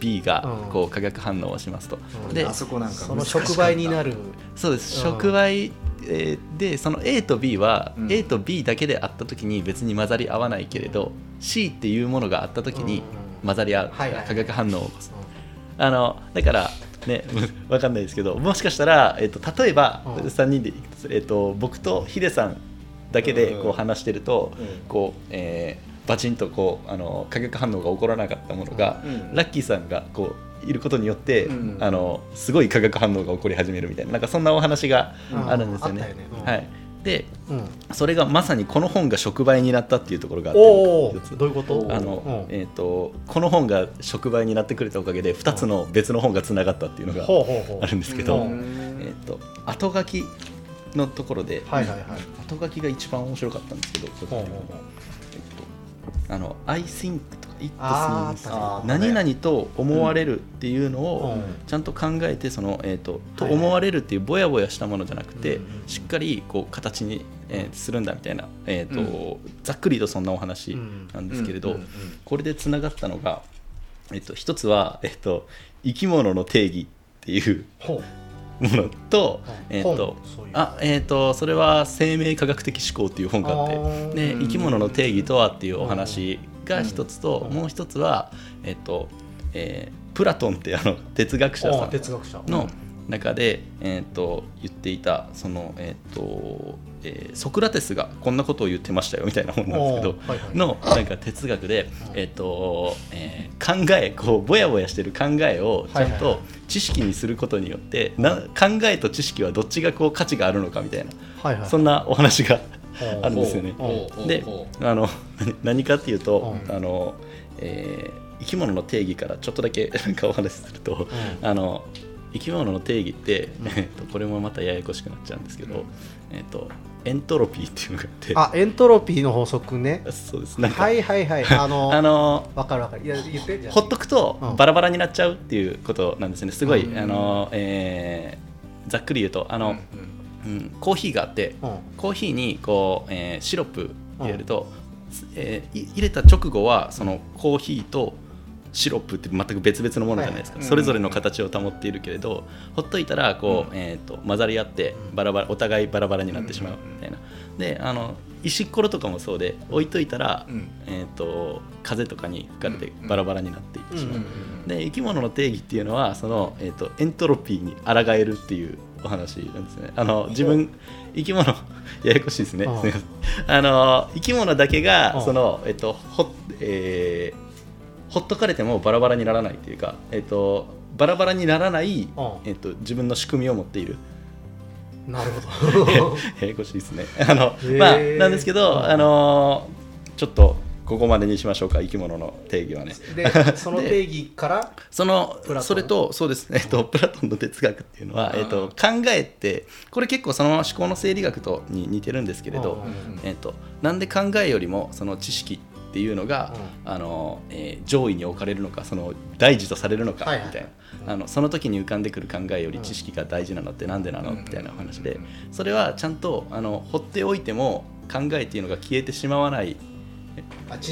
B がうん。こう化学反応をしますと、うん。であそこなんかその触媒になる。そうです。うん。触媒、えーでその A と B は、うん。A と B だけであったときに別に混ざり合わないけれど C っていうものがあったときに混ざり合う、化学反応を起こす。あのだからね わかんないですけどもしかしたら、えっと例えば、うん。3人でえっと僕とヒデさんだけでこう話してると、うん。こう、えーバチンとこうあの化学反応が起こらなかったものが、うん。ラッキーさんがこういることによって、うん。あのすごい化学反応が起こり始めるみたいななんかそんなお話がうん。あるんですよね。よね。うんはい、でうん。それがまさにこの本が触媒になったっていうところがあってどういうこと？あの、うん。えー、とこの本が触媒になってくれたおかげで2つの別の本がつながったっていうのがあるんですけど、うん。えー、と後書きのところで、はいはいはい。後書きが一番面白かったんですけど、ほうほうほう。えっと、あの I think It seems 何々と思われるっていうのをうん。ちゃんと考えてその、えー、とと思われるっていうぼやぼやしたものじゃなくて、しっかりこう形に、えーするんだみたいな、えーとうざっくりとそんなお話なんですけれど、これでつながったのが、えっと、一つは、えっと、生き物の定義っていうものと,、うんえっとあえっとそれは生命科学的思考っていう本があってあー。でうん生き物の定義とはっていうお話が一つと、うん。もう一つは、えっとえープラトンってあの哲学者あさん。ー哲学者。の中で、えー、と言っていたその、えーとえーソクラテスがこんなことを言ってましたよみたいな本なんですけど、はいはい。のなんか哲学で、えーとえー考えこうぼやぼやしてる考えをちゃんと知識にすることによって、な考えと知識はどっちがこう価値があるのかみたいな、はいはい。そんなお話があるんですよね。でほあの 何かっていうと、うん。あのえー生き物の定義からちょっとだけ なんかお話しすると、うん。あの生き物の定義って、えっとこれもまたややこしくなっちゃうんですけど、えっとエントロピーっていうのがあって。あエントロピーの法則ね。そうです。なんか、はいはいはい。あのあのわかるわかる。いや言ってじゃあほっとくとうん。バラバラになっちゃうっていうことなんですね。すごい、うん。あのえーざっくり言うとあの、うんコーヒーがあってうん。コーヒーにこう、えーシロップ入れると、えーい入れた直後はそのコーヒーとシロップって全く別々のものじゃないですか、はい。それぞれの形を保っているけれど、ほっといたらこう、うん。えー、と混ざり合ってバラバラお互いバラバラになってしまうみたいな、であの石っころとかもそうで置いといたら、うん。えー、と風とかに吹かれてうん。バラバラになっていってしまう、うん。で生き物の定義っていうのはその、えー、とエントロピーに抗えるっていうお話なんですね。あの自分生き物 ややこしいですね。うんすみません。あの生き物だけうんがその、えっとほえーほっとかれてもバラバラにならないっていうか、えっと、バラバラにならない、うんえっと、自分の仕組みを持っている。なるほど。ややこしいですね。あの、まあなんですけど、うんあのちょっとここまでにしましょうか生き物の定義はね。で その定義からそのそれとそうですね、えっと、プラトンの哲学っていうのは、うんえっと、考えってこれ結構そのまま思考の整理学とに似てるんですけれど、うんえっと、なんで考えよりもその知識っていうのが、あのえー上位に置かれるのかその大事とされるのかみたいな、あのその時に浮かんでくる考えより知識が大事なのってなんでなの？うん。みたいなお話で。それはちゃんとあの放っておいても考えっていうのが消えてしまわない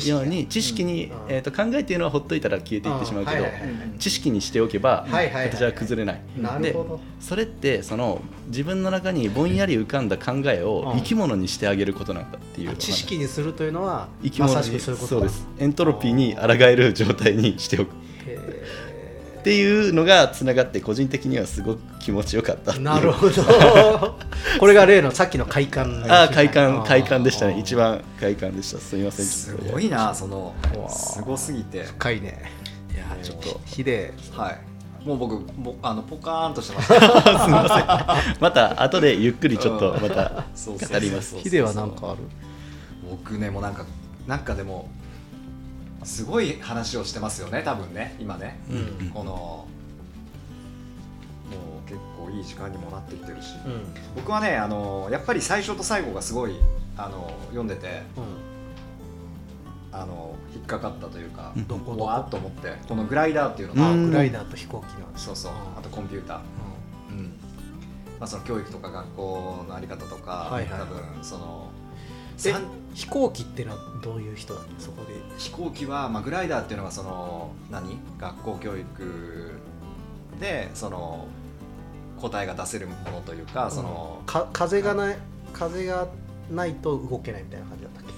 ように知識に、うん。えー、と考えっていうのはほっといたら消えていってしまうけど、知識にしておけば形は崩れない。それってその自分の中にぼんやり浮かんだ考えをうん。生き物にしてあげることなんだっていう知識にするというのは生き物にそうです。エントロピーに抗える状態にしておく。へっていうのがつながって個人的にはすごく気持ちよかった。なるほど。これが例のさっきの快感。ああ快感快感でしたね。一番快感でした。すみません。すごいなそのすごすぎて。深いね。いやちょっとヒデはい。もう僕もあのポカーンとしてました また後でゆっくりちょっとまた語ります。ヒデは何かある？僕ねもうなんかなんかでもすごい話をしてますよね多分ね今ね、うんこのもう結構いい時間にもなってきてるし、うん。僕はねあのやっぱり最初と最後がすごいあの読んでてあの引っかかったというか、うん。どこわーっと思ってこのグライダーっていうのが、グライダーと飛行機の。そうそう。あとコンピューター、ううん。まあ、その教育とか学校のあり方とか、はいはい。多分その飛行機っていうのはどういう人なの？そこで。飛行機は、まあ、グライダーっていうのがその何？学校教育でその答えが出せるものというか、そのか風がない風がないと動けないみたいな感じだったっけ？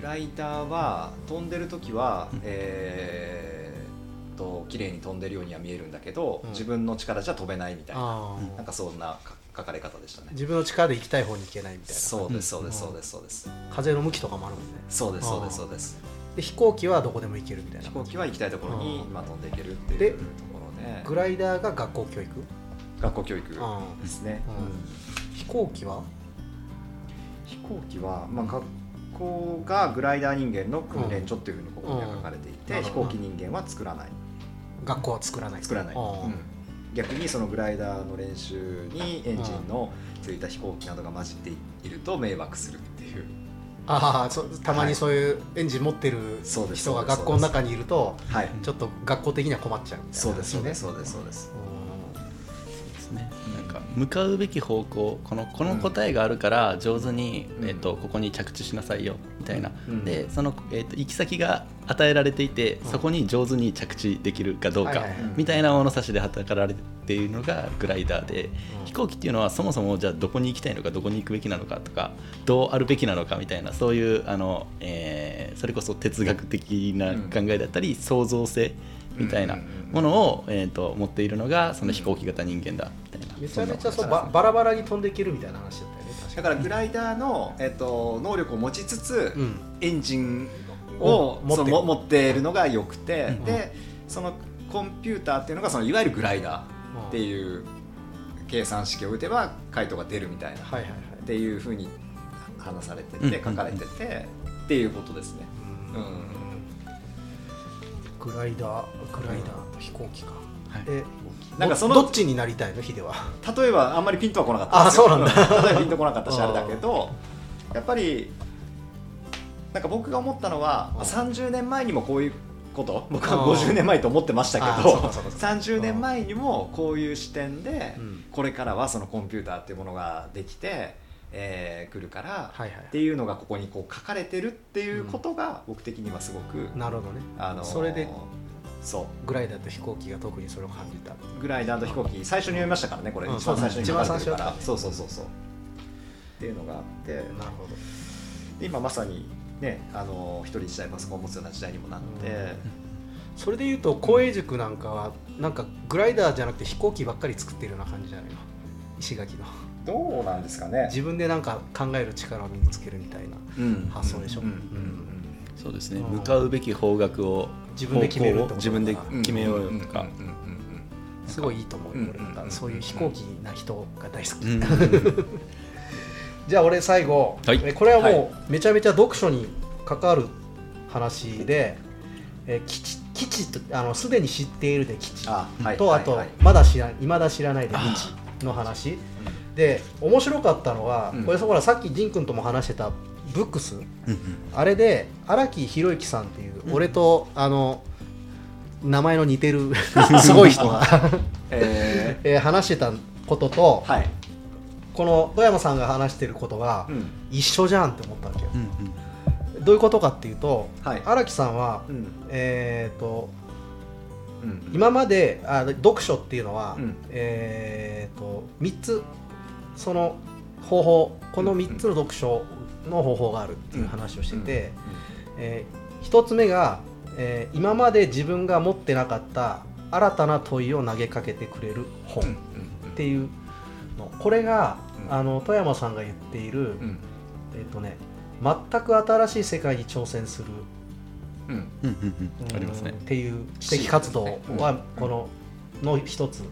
グライダーは飛んでる時は、うん。えーっと綺麗に飛んでるようには見えるんだけど、うん。自分の力じゃ飛べないみたいな。なんかそんなか書かれ方でしたね。自分の力で行きたい方に行けないみたいな。そうですそうですうんそうですそうです。風の向きとかもあるもんね。そうですそうですそうです。で飛行機はどこでも行けるみたいな。飛行機は行きたいところにうん。今飛んでいけるっていでうところで。グライダーが学校教育？学校教育あですね、飛行機は？飛行機は、まあ、学校がグライダー人間の訓練所っていうふうにここには書かれていて、うん。飛行機人間は作らない。学校は作らない。作らない、うん逆にそのグライダーの練習にエンジンのついた飛行機などが混じっていると迷惑するっていう。ああそたまにそういうエンジン持ってる人が学校の中にいるとはい。ちょっと学校的には困っちゃうみたいな。そうですそうねです。そうですそうですですね。なんか向かうべき方向このこの答えがあるから上手に、うん。えっとここに着地しなさいよみたいな、うんでその、えっと行き先が与えられていて、うん。そこに上手に着地できるかどうか、はいはいはい。みたいな物差しで働かれているのがグライダーで、うん。飛行機っていうのはそもそもじゃあどこに行きたいのかどこに行くべきなのかとかどうあるべきなのかみたいなそういうあの、えーそれこそ哲学的な考えだったり、創造性みたいなものを、えー、と持っているのがその飛行機型人間だみたいな。めちゃめちゃそうばバラバラに飛んでいけるみたいな話だったよねだからグライダーの、えっと、能力を持ちつつ、うん。エンジンを持って。いるのが良くて、うんでそのコンピューターっていうのがそのいわゆるグライダーっていう計算式を打てば回答が出るみたいな、はいはいはい。っていうふうに話されてうんて書かれてて、っていうことですね。うん。うんグライダーグライダー飛行機か。はいえなんかそのどどっちになりたいの？ヒデは。例えばあんまりピンとは来なかった。あそうなんだ。例えばピンと来なかったしあれだ。けど やっぱりなんか僕が思ったのはうん。30年前にもこういうこと？僕はあー50年前と思ってましたけどそうかそうかそうか。30年前にもこういう視点でうん。これからはそのコンピューターっていうものができて、えー来るから、っていうのがここにこう書かれてるっていうことが僕的にはすごく、なるほどね。あのーそれでそう。グライダーと飛行機が特にそれを感じた。グライダーと飛行機最初に読みましたからねこれ、うん一番最初に書かれてるから。そうそうそうそう。っていうのがあって。なるほど。で今まさにねあの一人一台パソコンを持つような時代にもなって、それでいうと公営塾なんかはなんかグライダーじゃなくて飛行機ばっかり作ってるような感じじゃないの石垣の。どうなんですかね。自分でなんか考える力を身につけるみたいなうん。発想でしょ。うん。うん。そうですね。うん。向かうべき方角を自分で決める自分で決めようよとか。すごいいいと思うよ俺なんうん。かそういう飛行機な人が大好き、うん。じゃあ俺最後、はい。えこれははもうめちゃめちゃ読書に関わる話で、え基地基地とあのすでに知っているで基地と、あとはい。はいまだ知ら未だ知らないで未知の話。で面白かったのは、うん。これほらさっき仁君とも話してたブックス？うんあれで荒木宏之さんっていう、うん。俺とあの名前の似てる すごい人が、え えー話してたことと、ーはい、この富山さんが話してることがうん。一緒じゃんって思ったわけよ、うんどういうことかっていうとはい。荒木さんは、うん。えー、とうん今まであ読書っていうのは、うん。えー、と3つその方法この3つの読書の方法があるっていう話をしてて、え1つ目が、えー今まで自分が持ってなかった新たな問いを投げかけてくれる本っていうの。これが、うん。あの富山さんが言っている、うん。えっ、とね全く新しい世界に挑戦するうん。うんうんうん。ありますね。うんっていう知的活動はこのの一つ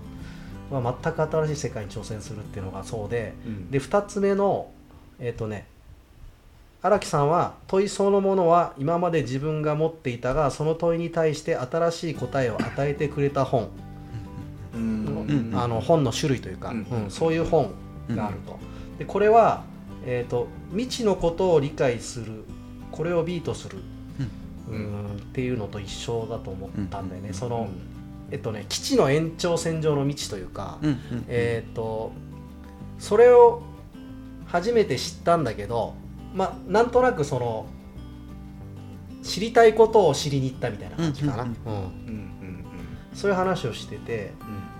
は全く新しい世界に挑戦するっていうのがそうでうん。で2つ目のえっ、とね荒木さんは問いそのものは今まで自分が持っていたがその問いに対して新しい答えを与えてくれた本、あの本の種類というか、うん。うんそういう本があると。でこれは、えーと未知のことを理解するこれをビートする、ううんん、っていうのと一緒だと思ったんだよね、うん。その、えっとね基地の延長線上の未知というか、えっ、とそれを初めて知ったんだけどまあなんとなくその知りたいことを知りに行ったみたいな感じかな、うんうん。うん。うんそういう話をしてて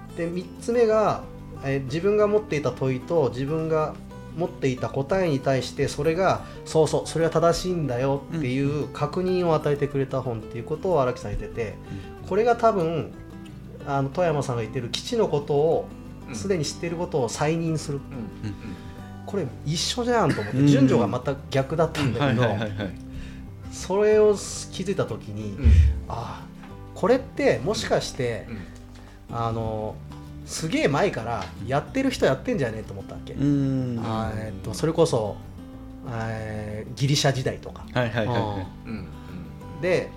うん。で3つ目が、えー自分が持っていた問いと自分が持っていた答えに対してそれがそうそうそれは正しいんだよっていう確認を与えてくれた本っていうことを荒木さん言っててこれが多分あの富山さんが言ってる基地のことをうん。すでに知っていることを再認する。うんうんこれ一緒じゃんと思ってうん。順序がまた逆だったんだはいけどそれを気づいた時にうん。ああこれってもしかしてうん。あのすげえ前からやってる人やってんじゃねえと思ったわけ、うん。あーえっとそれこそ、えーギリシャ時代とか、で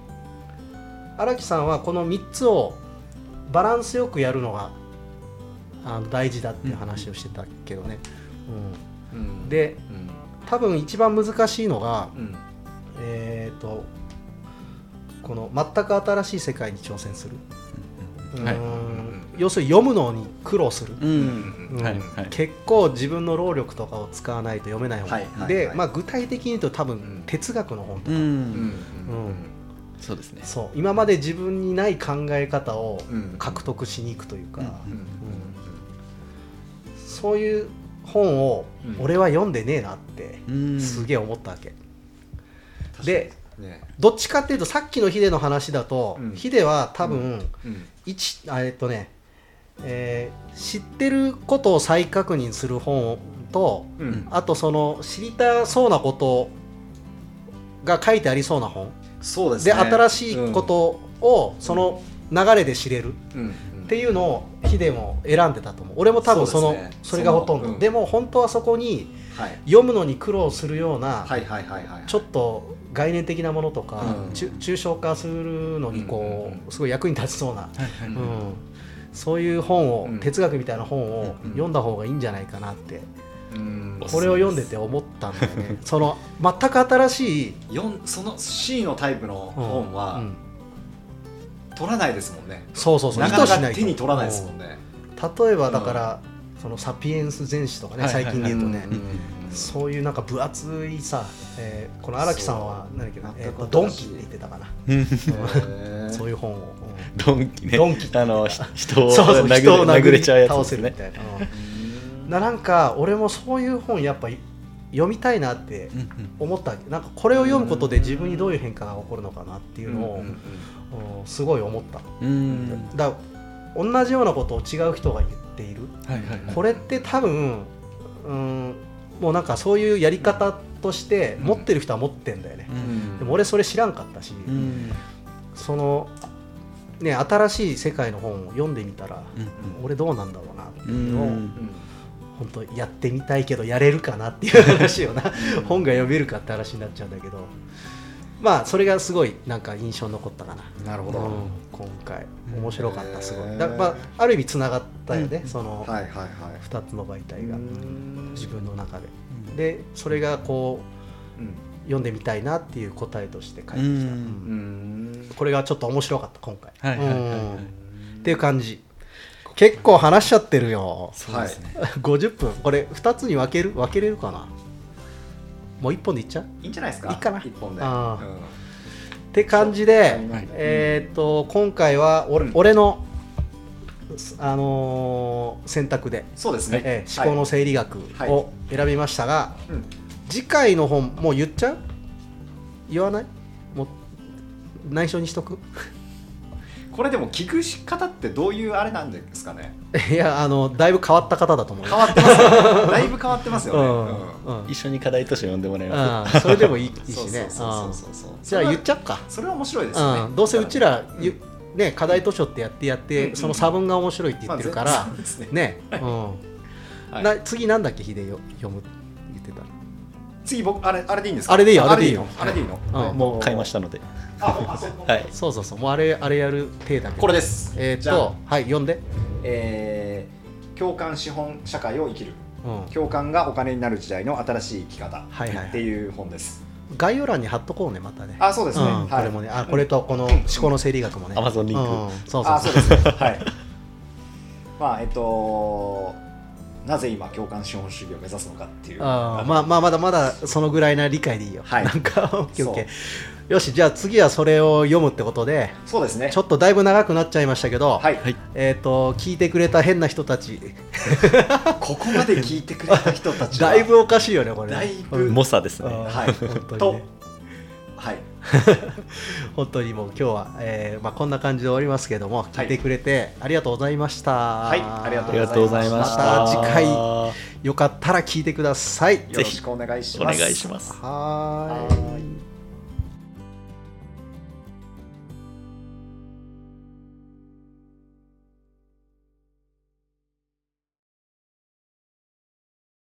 荒木さんはこの3つをバランスよくやるのがあの大事だっていう話をしてたけどね、ううんん、でうん。多分一番難しいのがうん。えっ、とこの全く新しい世界に挑戦する、うん。はい。うん要するに読むのに苦労する、うん。うん。はい。はい。結構自分の労力とかを使わないと読めない本、はい。はいで、はい。まあ、具体的に言うと多分ん。哲学の本とか、うん。うん。うん。そうですね。そう。今まで自分にない考え方をうん。獲得しに行くというか、うん。うん。そういう本をうん。俺は読んでねえなってうん。すげえ思ったわけ、でね。どっちかっていうとさっきのヒデの話だと、うん。ヒデは多分、うん。一あえっとね、えー知ってることを再確認する本とうん。あとその知りたそうなことが書いてありそうな本。で,、そうですね。新しいことをその流れで知れるっていうのをヒデも選んでたと思う。俺も多分そのそ,、ねれがほとんど、うん。でも本当はそこにはい。読むのに苦労するような、ちょっと概念的なものとか、うん。抽象化するのにこう、うんうんうん。すごい役に立ちそうな、うん。そういう本を、うん。哲学みたいな本をうん読んだ方がいいんじゃないかなって、うん。これを読んでて思ったんだよね。その全く新しいその C のタイプの本うはん取らないですもんね。そうそうそう。なかなか手に取らないですもんね。うん例えばだから、そのサピエンス全史とかね、最近で言うとね、うんそういうなんか分厚いさ、えーこの荒木さんは何だっけな、えードンキって言ってたかな、そう。いう本を、うんドンキね。ドンキあのひ人をそうそう殴人をれ殴れちゃうやつね。せるみたいな、うん。ななんか俺もそういう本やっぱ読みたいなって思ったわけ。なんかこれを読むことで自分にどういう変化が起こるのかなっていうのを、うんうんうん。うんすごい思った、うん。だから同じようなことを違う人が言っている。はいはいはい。これって多分、うん、もうなんかそういうやり方として持ってる人は持ってんだよね、うん。でも俺それ知らんかったし、うん。そのね新しい世界の本を読んでみたら、うん俺どうなんだろうなってういうのを、ん本当やってみたいけどやれるかなっていう話をな本が読めるかって話になっちゃうんだけどまあそれがすごいなんか印象に残ったかな。なるほど、うん今回。面白かったすごい。だまあある意味つながったよね、そのはいはいはい。2つの媒体が。うん。自分の中で。でそれがこうん。う読んでみたいなっていう答えとして書いてきた、うんうんうん。これがちょっと面白かった今回、はいはいはいはい。うん。っていう感じ結構話しちゃってるよ。そうですね。50分。これ2つに分ける分けれるかな？もう1本でいっちゃう？いいんじゃないですか？いいかな？一本で。うん。って感じで、はい。えーっと今回は俺,、うん。俺の、あのー選択で、そうですね、えー思考の整理学はい。を選びましたが、うん。次回の本もう言っちゃう？言わない？もう内緒にしとく？これでも聞く方ってどういうあれなんですかね？いやあのだいぶ変わった方だと思うよ変わってますよね。だいぶ変わってますよね、うんうん。一緒に課題図書読んでもらいまうんそれでもいいしね。そうそうそうそうう。んじゃあ言っちゃおっか。それは面白いですよね、うん、どうせうちら、うん。ゆね、課題図書ってやってやって、うん。うんその差分が面白いって言ってるから、まあね。ね、うん。はい。な次なんだっけ？秀よ読む言ってた次僕あれあれでいいんですか？あれでいいよあれでいいよ。あれでいいの、の、うん。すもう買いましたので はい。そうそうそう。もうあれあれやる体だこれです。えー、っとはい読んで、えー共感資本社会を生きる。うん、共感がお金になる時代の新しい生き方。はいはいはい。っていう本です、概要欄に貼っとこうねまたね。あそうですね、うんはい。これもね。あこれとこの思考の整理学もね。Amazon リンクうんそうそうそう。あそうですね。はい。まあえっとなぜ今共感資本主義を目指すのかっていう。あーまあまあまだまだそのぐらいな理解でいいよ、はい。なんかオッケーオッケーよしじゃあ次はそれを読むってことでそうですね。ちょっとだいぶ長くなっちゃいましたけど、はい、はい。えっ、と聞いてくれた変な人たち。ここまで聞いてくれた人たちは。だいぶおかしいよねこれだいぶ。うん猛者ですね。うん。はい。本当にはい。本当にもう今日は、えーまあ、こんな感じで終わりますけども聞いてくれてありがとうございました。はいありがありがとうございました。また次回よかったら聞いてください。よろしくお願いします。お願いします。はーい